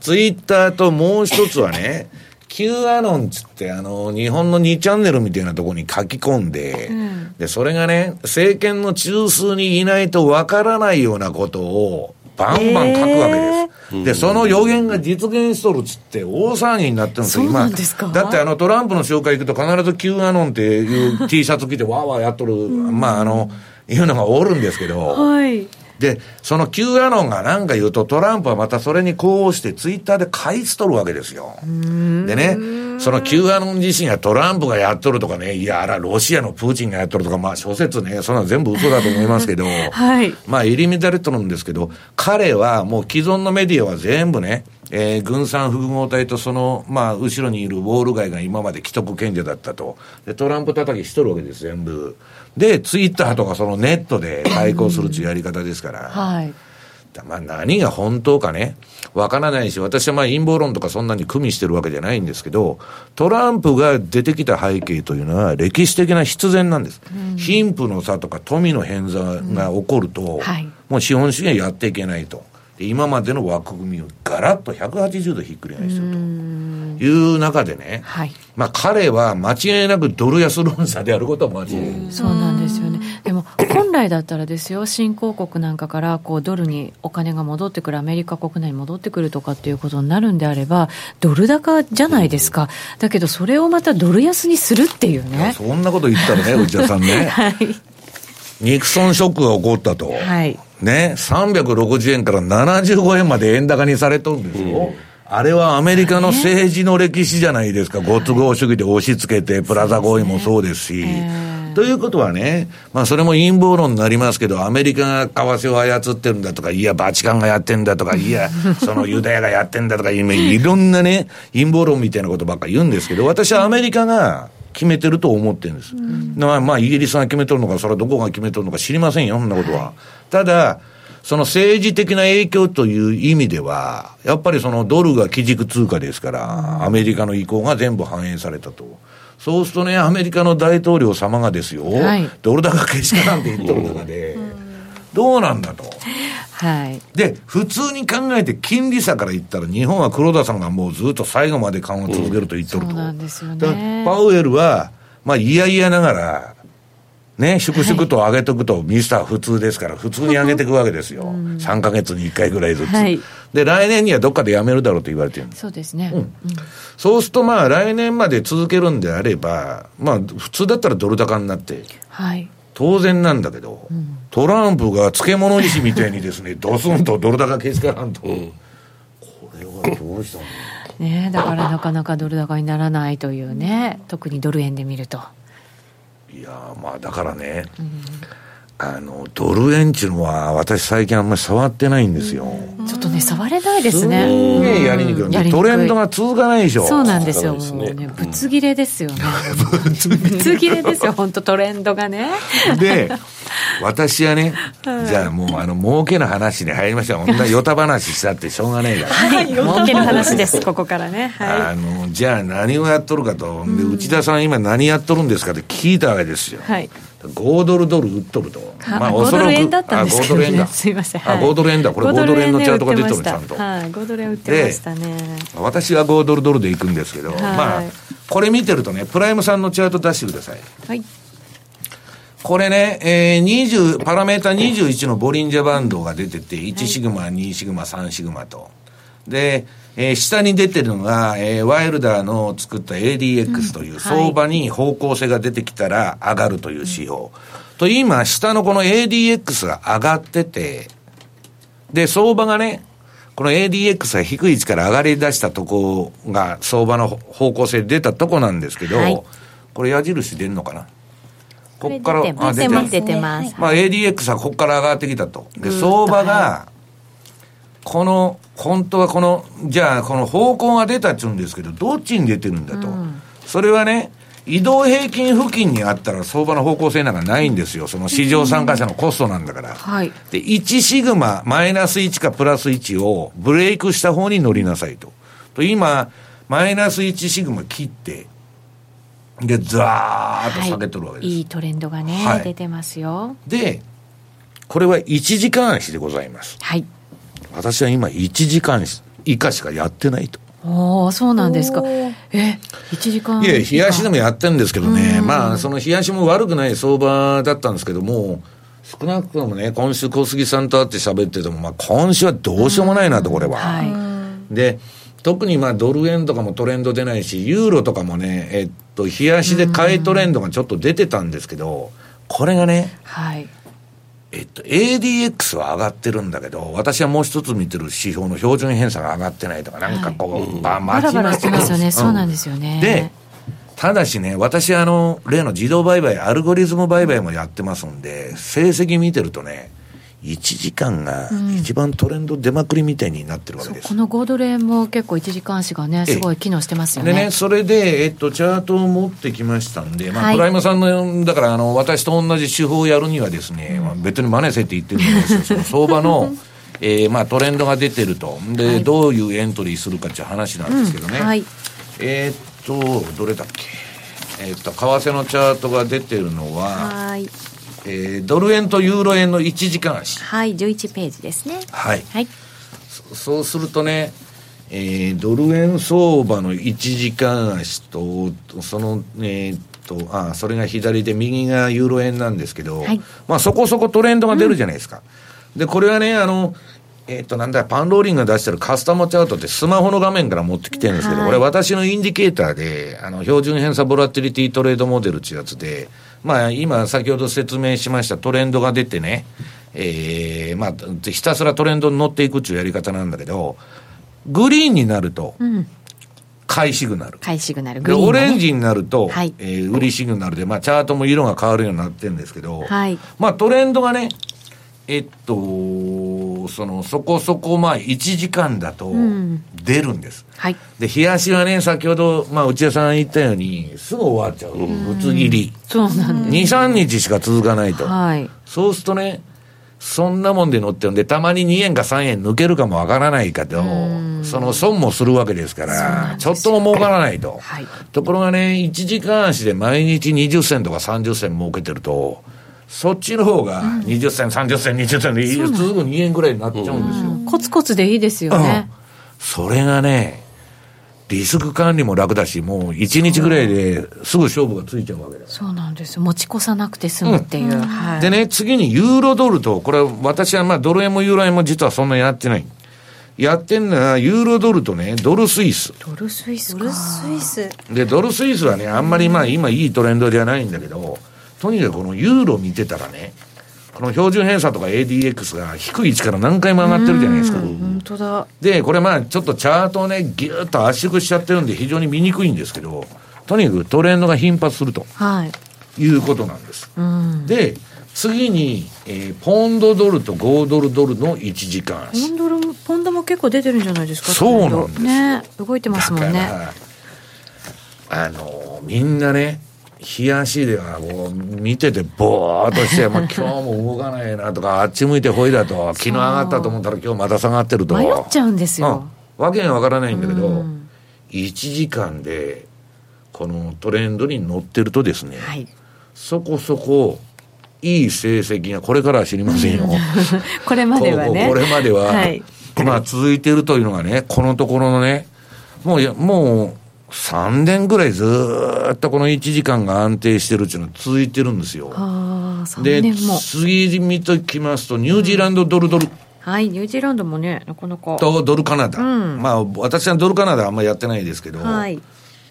ツイッターともう一つはね、Q アノンつって、あの、日本の2チャンネルみたいなところに書き込んで、で、それがね、政権の中枢にいないとわからないようなことを、バンバン書くわけです。で、その予言が実現しとるっつって大騒ぎになってるんですよ、そうなんですか？だってあのトランプの紹介行くと必ず Q アノンっていう T シャツ着てわーわーやっとる、まああの、いうのがおるんですけど、はい。で、その Q アノンが何か言うと、トランプはまたそれに呼応して、ツイッターで返しとるわけですよ。でね、その Q アノン自身がトランプがやっとるとかね、いや、あら、ロシアのプーチンがやっとるとか、まあ諸説ね、そんなの全部嘘だと思いますけど、はい。まあ入り乱れとるんですけど、彼はもう既存のメディアは全部ね、えー軍産複合体とその、まあ、後ろにいるウォール街が今まで既得権者だったと。で、トランプ叩きしとるわけです、全部。で、ツイッターとかそのネットで対抗するというやり方ですから。はいまあ何が本当かね、わからないし、私はまあ陰謀論とかそんなに組みしてるわけじゃないんですけど、トランプが出てきた背景というのは歴史的な必然なんです。貧富の差とか富の偏差が起こると、はいもう資本主義はやっていけないと。で今までの枠組みをガラッと180度ひっくり返するという中でね、はいまあ彼は間違いなくドル安論者であることは間違いない。そうなんですよね。でも、本来だったらですよ、新興国なんかから、こう、ドルにお金が戻ってくる、アメリカ国内に戻ってくるとかっていうことになるんであれば、ドル高じゃないですか。だけど、それをまたドル安にするっていうね。そんなこと言ったらね、内田さんね。はい。ニクソンショックが起こったと。はい。ね、360円から75円まで円高にされとるんですよ。あれはアメリカの政治の歴史じゃないですか。ご都合主義で押し付けて、プラザ合意もそうですし。ということはね、まあそれも陰謀論になりますけど、アメリカが為替を操ってるんだとか、いや、バチカンがやってんだとか、いや、そのユダヤがやってんだとか、今いろんなね、陰謀論みたいなことばっかり言うんですけど、私はアメリカが決めてると思ってるんです。まあ、まあ、イギリスが決めとるのか、それはどこが決めとるのか知りませんよ、そんなことは。ただ、その政治的な影響という意味では、やっぱりそのドルが基軸通貨ですから、アメリカの意向が全部反映されたと。そうするとね、アメリカの大統領様がですよ、はいドル高けしかなんて言っとる中で、どうなんだと。はい。で、普通に考えて金利差から言ったら、日本は黒田さんがもうずっと最後まで緩和続けると言っとると。そうなんですよねパウエルは、まあ、いやいやながら、ね、粛々と上げとくと、ミスター普通ですから、普通に上げていくわけですよ。3ヶ月に1回ぐらいずつ。はいで、来年にはどっかでやめるだろうと言われてるんです。そうですね。そうすると、まあ、来年まで続けるんであれば、まあ、普通だったらドル高になって、はい。当然なんだけど、トランプが漬物石みたいにですね、ドスンとドル高けしからんと。これはどうしたの？ねだからなかなかドル高にならないというね、特にドル円で見ると。いやーまあだからね、あの、ドル円っていうのは私最近あんまり触ってないんですよ。ちょっとね、触れないですすね。んげえやりにくい。トレンドが続かないでしょ。そうなんですよ。もうねね、ぶつ切れですよね。ぶつ切れですよ、本当トレンドがね。で、私はね、じゃあもうあの、儲けの話に入りました。こんなヨタ話したってしょうがないから。はい、儲けの話です、ここからね。はあの、じゃあ何をやっとるかと。で、内田さん今何やっとるんですかって聞いたわけですよ。い。はい。5ドルドル売っとると。あ5ドル円だったんですけどね。あ5ドル円だ。すいません。あ、5ドル円だ。これ5ドル円のチャートが出てる、ちゃんと。はい、5ドル円売ってましたね。私は5ドルドルで行くんですけど、まあ、これ見てるとね、プライムさんのチャート出してください。はい。これね、えー、20、パラメータ21のボリンジャーバンドが出てて、1シグマ、2シグマ、3シグマと。で、えー下に出てるのが、えーワイルダーの作った ADX という相場に方向性が出てきたら上がるという指標。と今、下のこの ADX が上がってて、で、相場がね、この ADX が低い位置から上がり出したとこが相場の方向性出たとこなんですけど、はい。これ矢印出んのかな？こっから、出てますあ出てます。まあ ADX はここから上がってきたと。で、相場が、この、本当はこの、じゃあ、この方向が出たっちゅうんですけど、どっちに出てるんだと。それはね、移動平均付近にあったら相場の方向性なんかないんですよ。その市場参加者のコストなんだから。はい。で、1シグマ、マイナス1かプラス1をブレイクした方に乗りなさいと。と、今、マイナス1シグマ切って、で、ザーッと下げてるわけです。いいトレンドがね、はい出てますよ。で、これは1時間足でございます。はい。私は今1時間以下しかやってないと。おおそうなんですか。え、1時間いや、冷やしでもやってるんですけどね、まあ、その冷やしも悪くない相場だったんですけども、少なくともね、今週小杉さんと会って喋ってても、まあ、今週はどうしようもないなと、これは。はい。で、特にまあドル円とかもトレンド出ないし、ユーロとかもね、えっと、冷やしで買いトレンドがちょっと出てたんですけど、これがね、はい。えっと、ADX は上がってるんだけど、私はもう一つ見てる指標の標準偏差が上がってないとか、なんかこう、ばバラバラしてますよね。そうなんですよね。で、ただしね、私あの、例の自動売買、アルゴリズム売買もやってますんで、成績見てるとね、1時間が一番トレンド出まくりみたいになってるわけです。この5ドル円も結構1時間足がね、すごい機能してますよね。でね、それで、えっと、チャートを持ってきましたんで、まあ、はいプライムさんの、だから、あの、私と同じ手法をやるにはですね、まあ、別に真似せって言ってるんですよ。その相場の、えーまあ、トレンドが出てると。で、はいどういうエントリーするかっていう話なんですけどね。うんはいえーっと、どれだっけ。えーっと、為替のチャートが出てるのは、はい。えードル円とユーロ円の1時間足。はい、11ページですね。はい。はい。そうするとね、えードル円相場の1時間足と、その、えーっと、あ、それが左で、右がユーロ円なんですけど、はいまあそこそこトレンドが出るじゃないですか。で、これはね、あの、えーっと、なんだ、パンローリングが出してるカスタムチャートってスマホの画面から持ってきてるんですけど、はいこれ私のインディケーターで、あの、標準偏差ボラティリティトレードモデルっていうやつで、まあ今先ほど説明しましたトレンドが出てね、えー、まあ、ひたすらトレンドに乗っていくっていうやり方なんだけど、グリーンになると、買いシグナル。買いシグナル、グで、リーン、ね。オレンジになると、はいえー売りシグナルで、まあ、チャートも色が変わるようになってるんですけど、はいまあ、トレンドがね、えっと、その、そこそこ、まあ、1時間だとん出るんです。はい。で、冷やしはね、先ほど、まあ、内田さん言ったように、すぐ終わっちゃう。ぶつ切り。そうなんです。2、3日しか続かないと。はい。そうするとね、そんなもんで乗ってるんで、たまに2円か3円抜けるかもわからないけど、その損もするわけですから、ちょっとも儲からないと。はいところがね、1時間足で毎日20銭とか30銭儲けてると、そっちの方が20銭、30銭、20銭ですぐ2円ぐらいになっちゃうんですよ。コツコツでいいですよね。それがね、リスク管理も楽だし、もう1日ぐらいですぐ勝負がついちゃうわけです。そうなんですよ。持ち越さなくて済むっていう。はい。でね、次にユーロドルと、これは私はまあドル円もユーロ円も実はそんなやってない。やってんのはユーロドルとね、ドルスイス。ドルスイスか。ドルスイスで、ドルスイスはね、あんまりまあ今いいトレンドじゃないんだけど、とにかくこのユーロ見てたらね、この標準偏差とか ADX が低い位置から何回も上がってるじゃないですか。本当だ。で、これまあちょっとチャートをね、ぎゅーっと圧縮しちゃってるんで非常に見にくいんですけど、とにかくトレンドが頻発するとはい。いうことなんです。うん。で、次に、えーポンドドルと5ドルドルの1時間ポ足。ンドルも、ポンドも結構出てるんじゃないですかそうなんですよね。動いてますもんね。ら、あの、みんなね、冷やしではこう見ててぼーっとして、まあ、今日も動かないなとか、あっち向いてほいだと、昨日上がったと思ったら今日また下がってると。迷っちゃうんですよ。うん、わけがわからないんだけど、うん1時間で、このトレンドに乗ってるとですね、はい。そこそこ、いい成績がこれからは知りませんよ。これまではね。これまでは、はい。まあ続いているというのがね、このところのね、もういや、もう3年ぐらいずーっとこの1時間が安定してるっていうのは続いてるんですよ。ああ、3で次見ときますと、ニュージーランドドルドルはい。ニュージーランドもね、なかなか。とドルカナダ。うんまあ私はドルカナダあんまやってないですけど、はい。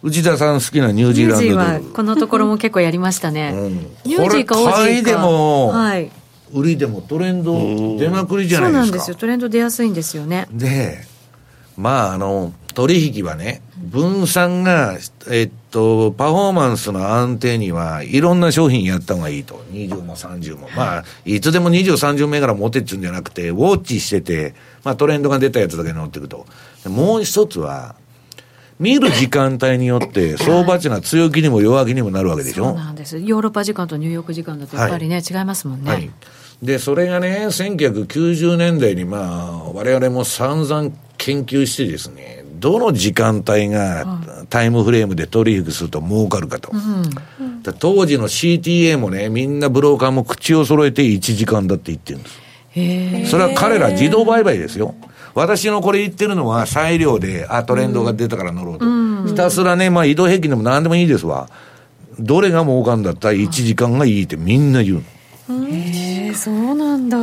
内田さん好きなニュージーランドドル。ニュージーはこのところも結構やりましたね。うんニュージーかオージーいでもはい。売りでもトレンド出まくりじゃそうなですか。ないんですよ。トレンド出やすいんですよね。で、まあ、あの、取引はね、分散が、えっと、パフォーマンスの安定にはいろんな商品やった方がいいと。20も30も。まあ、いつでも20、30銘柄持てっちゅうんじゃなくて、ウォッチしてて、まあトレンドが出たやつだけ乗っていくと。もう一つは、見る時間帯によって相場値が強気にも弱気にもなるわけでしょ？そうなんです。ヨーロッパ時間とニューヨーク時間だとやっぱりね、違いますもんね。はい。で、それがね、1990年代にまあ、我々も散々研究してですね、どの時間帯がタイムフレームで取引すると儲かるかと。だ当時の CTA もね、みんなブローカーも口を揃えて1時間だって言ってるんです。それは彼ら自動売買ですよ。私のこれ言ってるのは裁量で、あ、トレンドが出たから乗ろうと。ひたすらね、まあ移動平均でも何でもいいですわ。どれが儲かんだったら1時間がいいってみんな言うの。そうなんだ。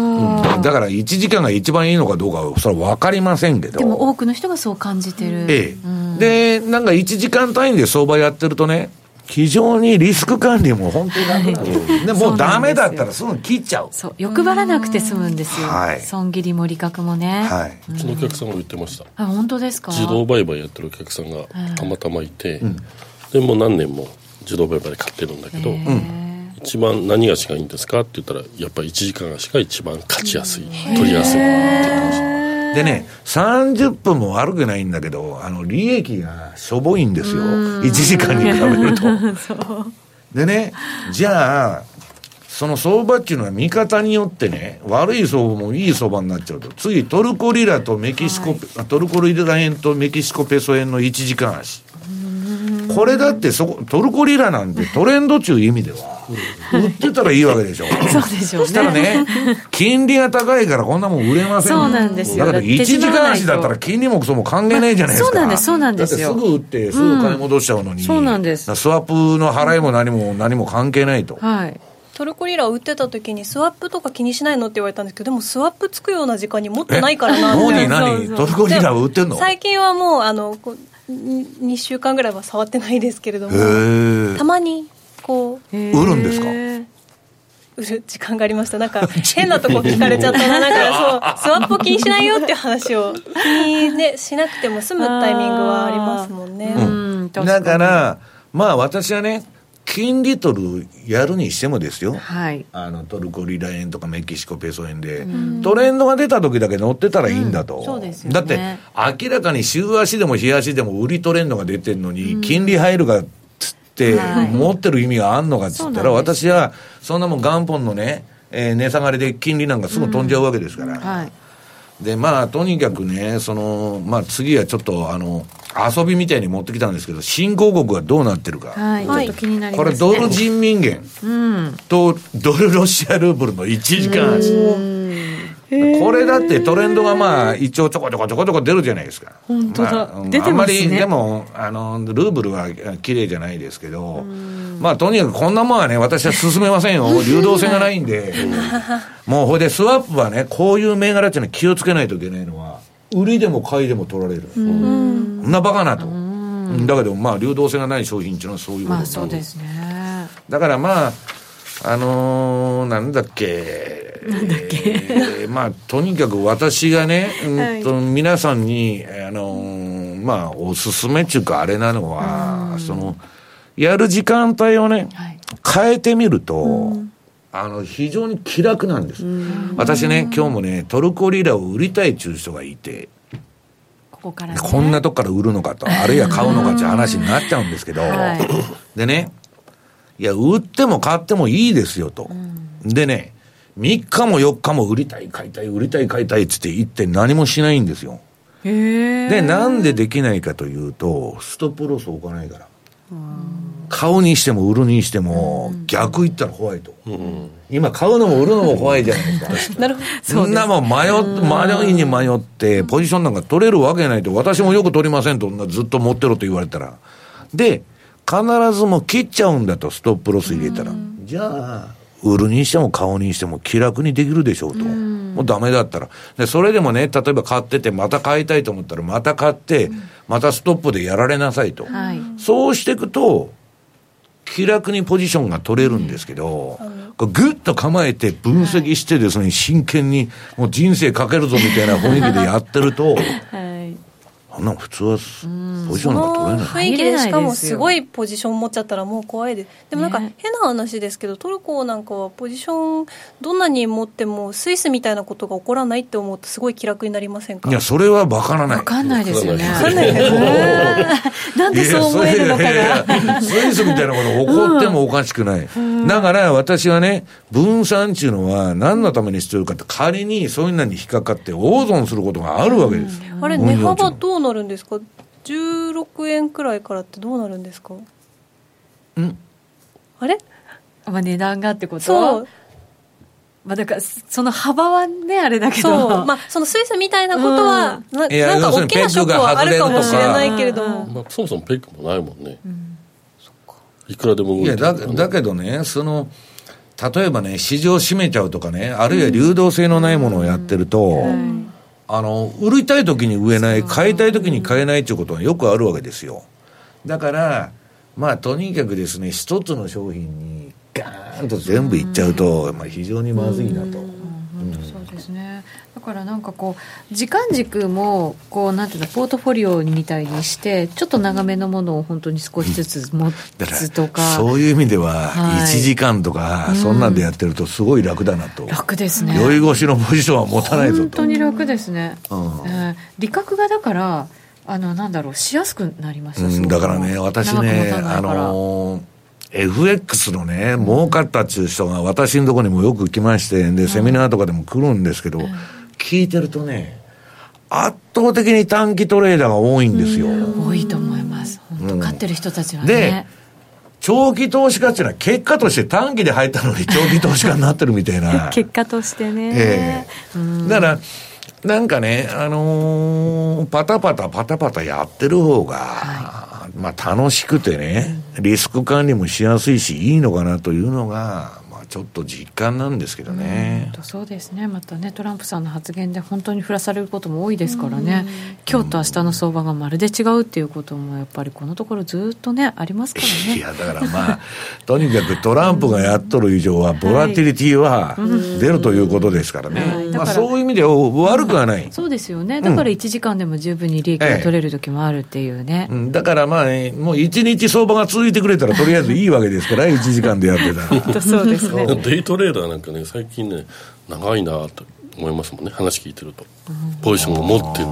だから1時間が一番いいのかどうかは、それは分かりませんけど。でも多くの人がそう感じてる。ええ。で、なんか1時間単位で相場やってるとね、非常にリスク管理も本当に楽なんですでもうダメだったらすぐ切っちゃう。そう、欲張らなくて済むんですよ。はい損切りも利確もね。はい。うちのお客さんも言ってましたあ、本当ですか？自動売買やってるお客さんがたまたまいて、でもう何年も自動売買で買ってるんだけど、一番何がしがいいんですかって言ったらやっぱり1時間足が一番勝ちやすい取りやすいでね、30分も悪くないんだけど、あの、利益がしょぼいんですよ。1時間に比べると。でね、じゃあ、その相場っていうのは見方によってね、悪い相場もいい相場になっちゃうと。次、トルコリラとメキシコ、トルコリラ円とメキシコペソ円の1時間足。これだってそこ、トルコリラなんてトレンド中意味では、売ってたらいいわけでしょ。そうでしょうね。そしたらね、金利が高いからこんなもん売れませんそうなんですよだから1時間足だったら金利もクソも関係ないじゃないですか。そうなんですそうなんですよだってすぐ売ってすぐ買い戻しちゃうのに。そうなんですスワップの払いも何も何も関係ないと。はい。トルコリラを売ってた時にスワップとか気にしないのって言われたんですけどでもスワップつくような時間にもっとないからなってに何？そうトルコリラを売ってんの？最近はもうあの2週間ぐらいは触ってないですけれども。たまにこう。売るんですか？売る時間がありました。なんか 変なとこ聞かれちゃったな。なんか そうスワップを気にしないよっていう話を気に、ね、しなくても済むタイミングはありますもんね、うん、確だに。から、まあ私はね、金利取るやるにしてもですよ。はい。あのトルコリラ円とかメキシコペソ円で、トレンドが出た時だけ乗ってたらいいんだと、うん。そうですよね。だって明らかに週足でも日足でも売りトレンドが出てるのに、金利入るかっつって、はい。持ってる意味があんのかっつったらそうなんです。私はそんなもん元本のね、えー値下がりで金利なんかすぐ飛んじゃうわけですから、はい。でまあとにかくねそのまあ次はちょっとあの遊びみたいに持ってきたんですけど新興国はどうなってるか、はい。ちょっと気になりこます、ね。れドル人民元うん。とドルロシアルーブルの1時間足。これだってトレンドがまあ一応ちょこちょこちょこちょこ出るじゃないですか。本当だまあ出てますねあんまりでも、あの、ルーブルは綺麗じゃないですけど、まあとにかくこんなもんはね、私は進めませんよ。流動性がないんで。もうほいでスワップはね、こういう銘柄っていうのは気をつけないといけないのは、売りでも買いでも取られる。そんなバカなと。だけどまあ流動性がない商品っていうのはそういうことまあそうですね。だからまあ、あのーなんだっけ。なんだっけ。まあ、とにかく私がね、うんと皆さんに、あのーまあ、おすすめっていうかあれなのは、その、やる時間帯をね、はい。変えてみると、あの、非常に気楽なんです。私ね、今日もね、トルコリラを売りたいっていう人がいて、ここね。こんなとこから売るのかと、あるいは買うのかっていう話になっちゃうんですけど、はいでね、いや、売っても買ってもいいですよと。でね、3日も4日も売りたい、買いたい、売りたい、買いたいっつって言って何もしないんですよ。で、なんでできないかというと、ストップロス置かないから。買うにしても売るにしても、逆言ったら怖いと。今買うのも売るのも怖いじゃないですか。なるほどそんなもん迷って、迷いに迷って、ポジションなんか取れるわけないと、私もよく取りませんと、ずっと持ってろと言われたら。で、必ずもう切っちゃうんだと、ストップロス入れたら。じゃあ、売るにしても買うにしても気楽にできるでしょうと。もうダメだったら。で、それでもね、例えば買ってて、また買いたいと思ったら、また買って、またストップでやられなさいと。はい。そうしていくと、気楽にポジションが取れるんですけど、こうぐっと構えて分析してですね、真剣にもう人生かけるぞみたいな雰囲気でやってると、はい。あんなの普通はポジションが取れない。雰囲気でしかもすごいポジション持っちゃったらもう怖いです。でもなんか変な話ですけど、トルコなんかはポジションどんなに持ってもスイスみたいなことが起こらないって思うとすごい気楽になりませんか？いやそれは分からない。分かんないですよね。分かんないですなんでそう思えるのかがスイスみたいなこと起こってもおかしくない、うん、だから私はね分散っていうのは何のために必要かって仮にそういうのに引っかかって大損することがあるわけです、うん、あれ値幅どうなるんですか？16円くらいからってどうなるんですか？ん。あれ？まあ値段がってこと？そう。まあ、だからその幅はねあれだけど。まあ、そのスイスみたいなことは、うん、ななんか大きなショックはあるかもしれないけれども、まあ、そもそもペックもないもんね、うん、いくらでもいやだだけどねその例えばね市場閉めちゃうとかねあるいは流動性のないものをやってると、うんあの、売りたい時に売れない、買いたい時に買えないっていうことがよくあるわけですよ。だから、まあ、とにかくですね、一つの商品にガーンと全部いっちゃうと、まあ、非常にまずいなと。そうですねだからなんかこう時間軸もこうなんていうのポートフォリオみたいにしてちょっと長めのものを本当に少しずつ持つとか。そういう意味では1時間とかそんなんでやってるとすごい楽だなと、うん、楽ですね。酔い越しのポジションは持たないぞと。本当に楽ですね、うん。えー、利確がだからあのなんだろうしやすくなりました、うん、だからね私ねあのー FX のね、儲かったっていう人が私のところにもよく来まして、で、セミナーとかでも来るんですけど、聞いてるとね、圧倒的に短期トレーダーが多いんですよ。多いと思います。本当、買ってる人たちはね。で、長期投資家っていうのは結果として短期で入ったのに 長期投資家になってるみたいな。結果としてね。ええー、だから、なんかね、あのー、パタパタパタパタやってる方が、はいまあ楽しくてね、リスク管理もしやすいし、いいのかなというのが、ちょっと実感なんですけどね、うん、そうですね。またねトランプさんの発言で本当に振らされることも多いですからね、今日と明日の相場がまるで違うっていうこともやっぱりこのところずっとねありますからね。いやだからまあとにかくトランプがやっとる以上はボラティリティは出るということですからね、はい、まあ、そういう意味では悪くはない。そうですよね。だから1時間でも十分に利益が取れる時もあるっていうね、ええ、だからまあ、ね、もう1日相場が続いてくれたらとりあえずいいわけですから1時間でやってたら。そうですね。デイトレーダーなんかね最近ね長いなと思いますもんね。話聞いてると、ポジションを持ってる。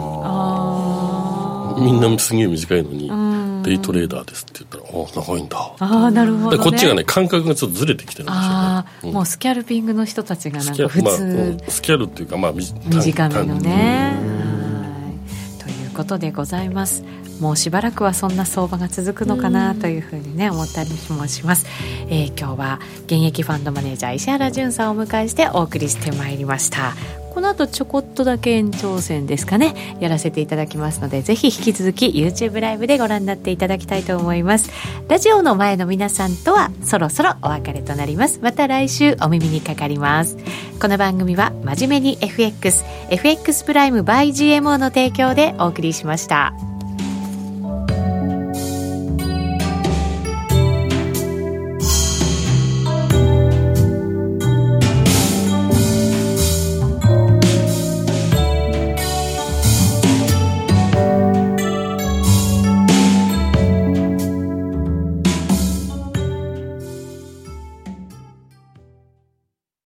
みんなすげえ短いのに、デイトレーダーですって言ったらああ長いんだ。ああなるほど、ね、こっちがね感覚がちょっとずれてきてるんでしょうね、あうん、もうスキャルピングの人たちがなんか普通、まあ、スキャルっていうかまあ短めのねことでございます。もうしばらくはそんな相場が続くのかなというふうにね思ったりもします、えー、今日は現役ファンドマネージャー石原潤さんをお迎えしてお送りしてまいりました。この後ちょこっとだけ延長戦ですかね。やらせていただきますのでぜひ引き続き YouTube ライブでご覧になっていただきたいと思います。ラジオの前の皆さんとはそろそろお別れとなります。また来週お耳にかかります。この番組は真面目に FXFX プライム by GMO の提供でお送りしました。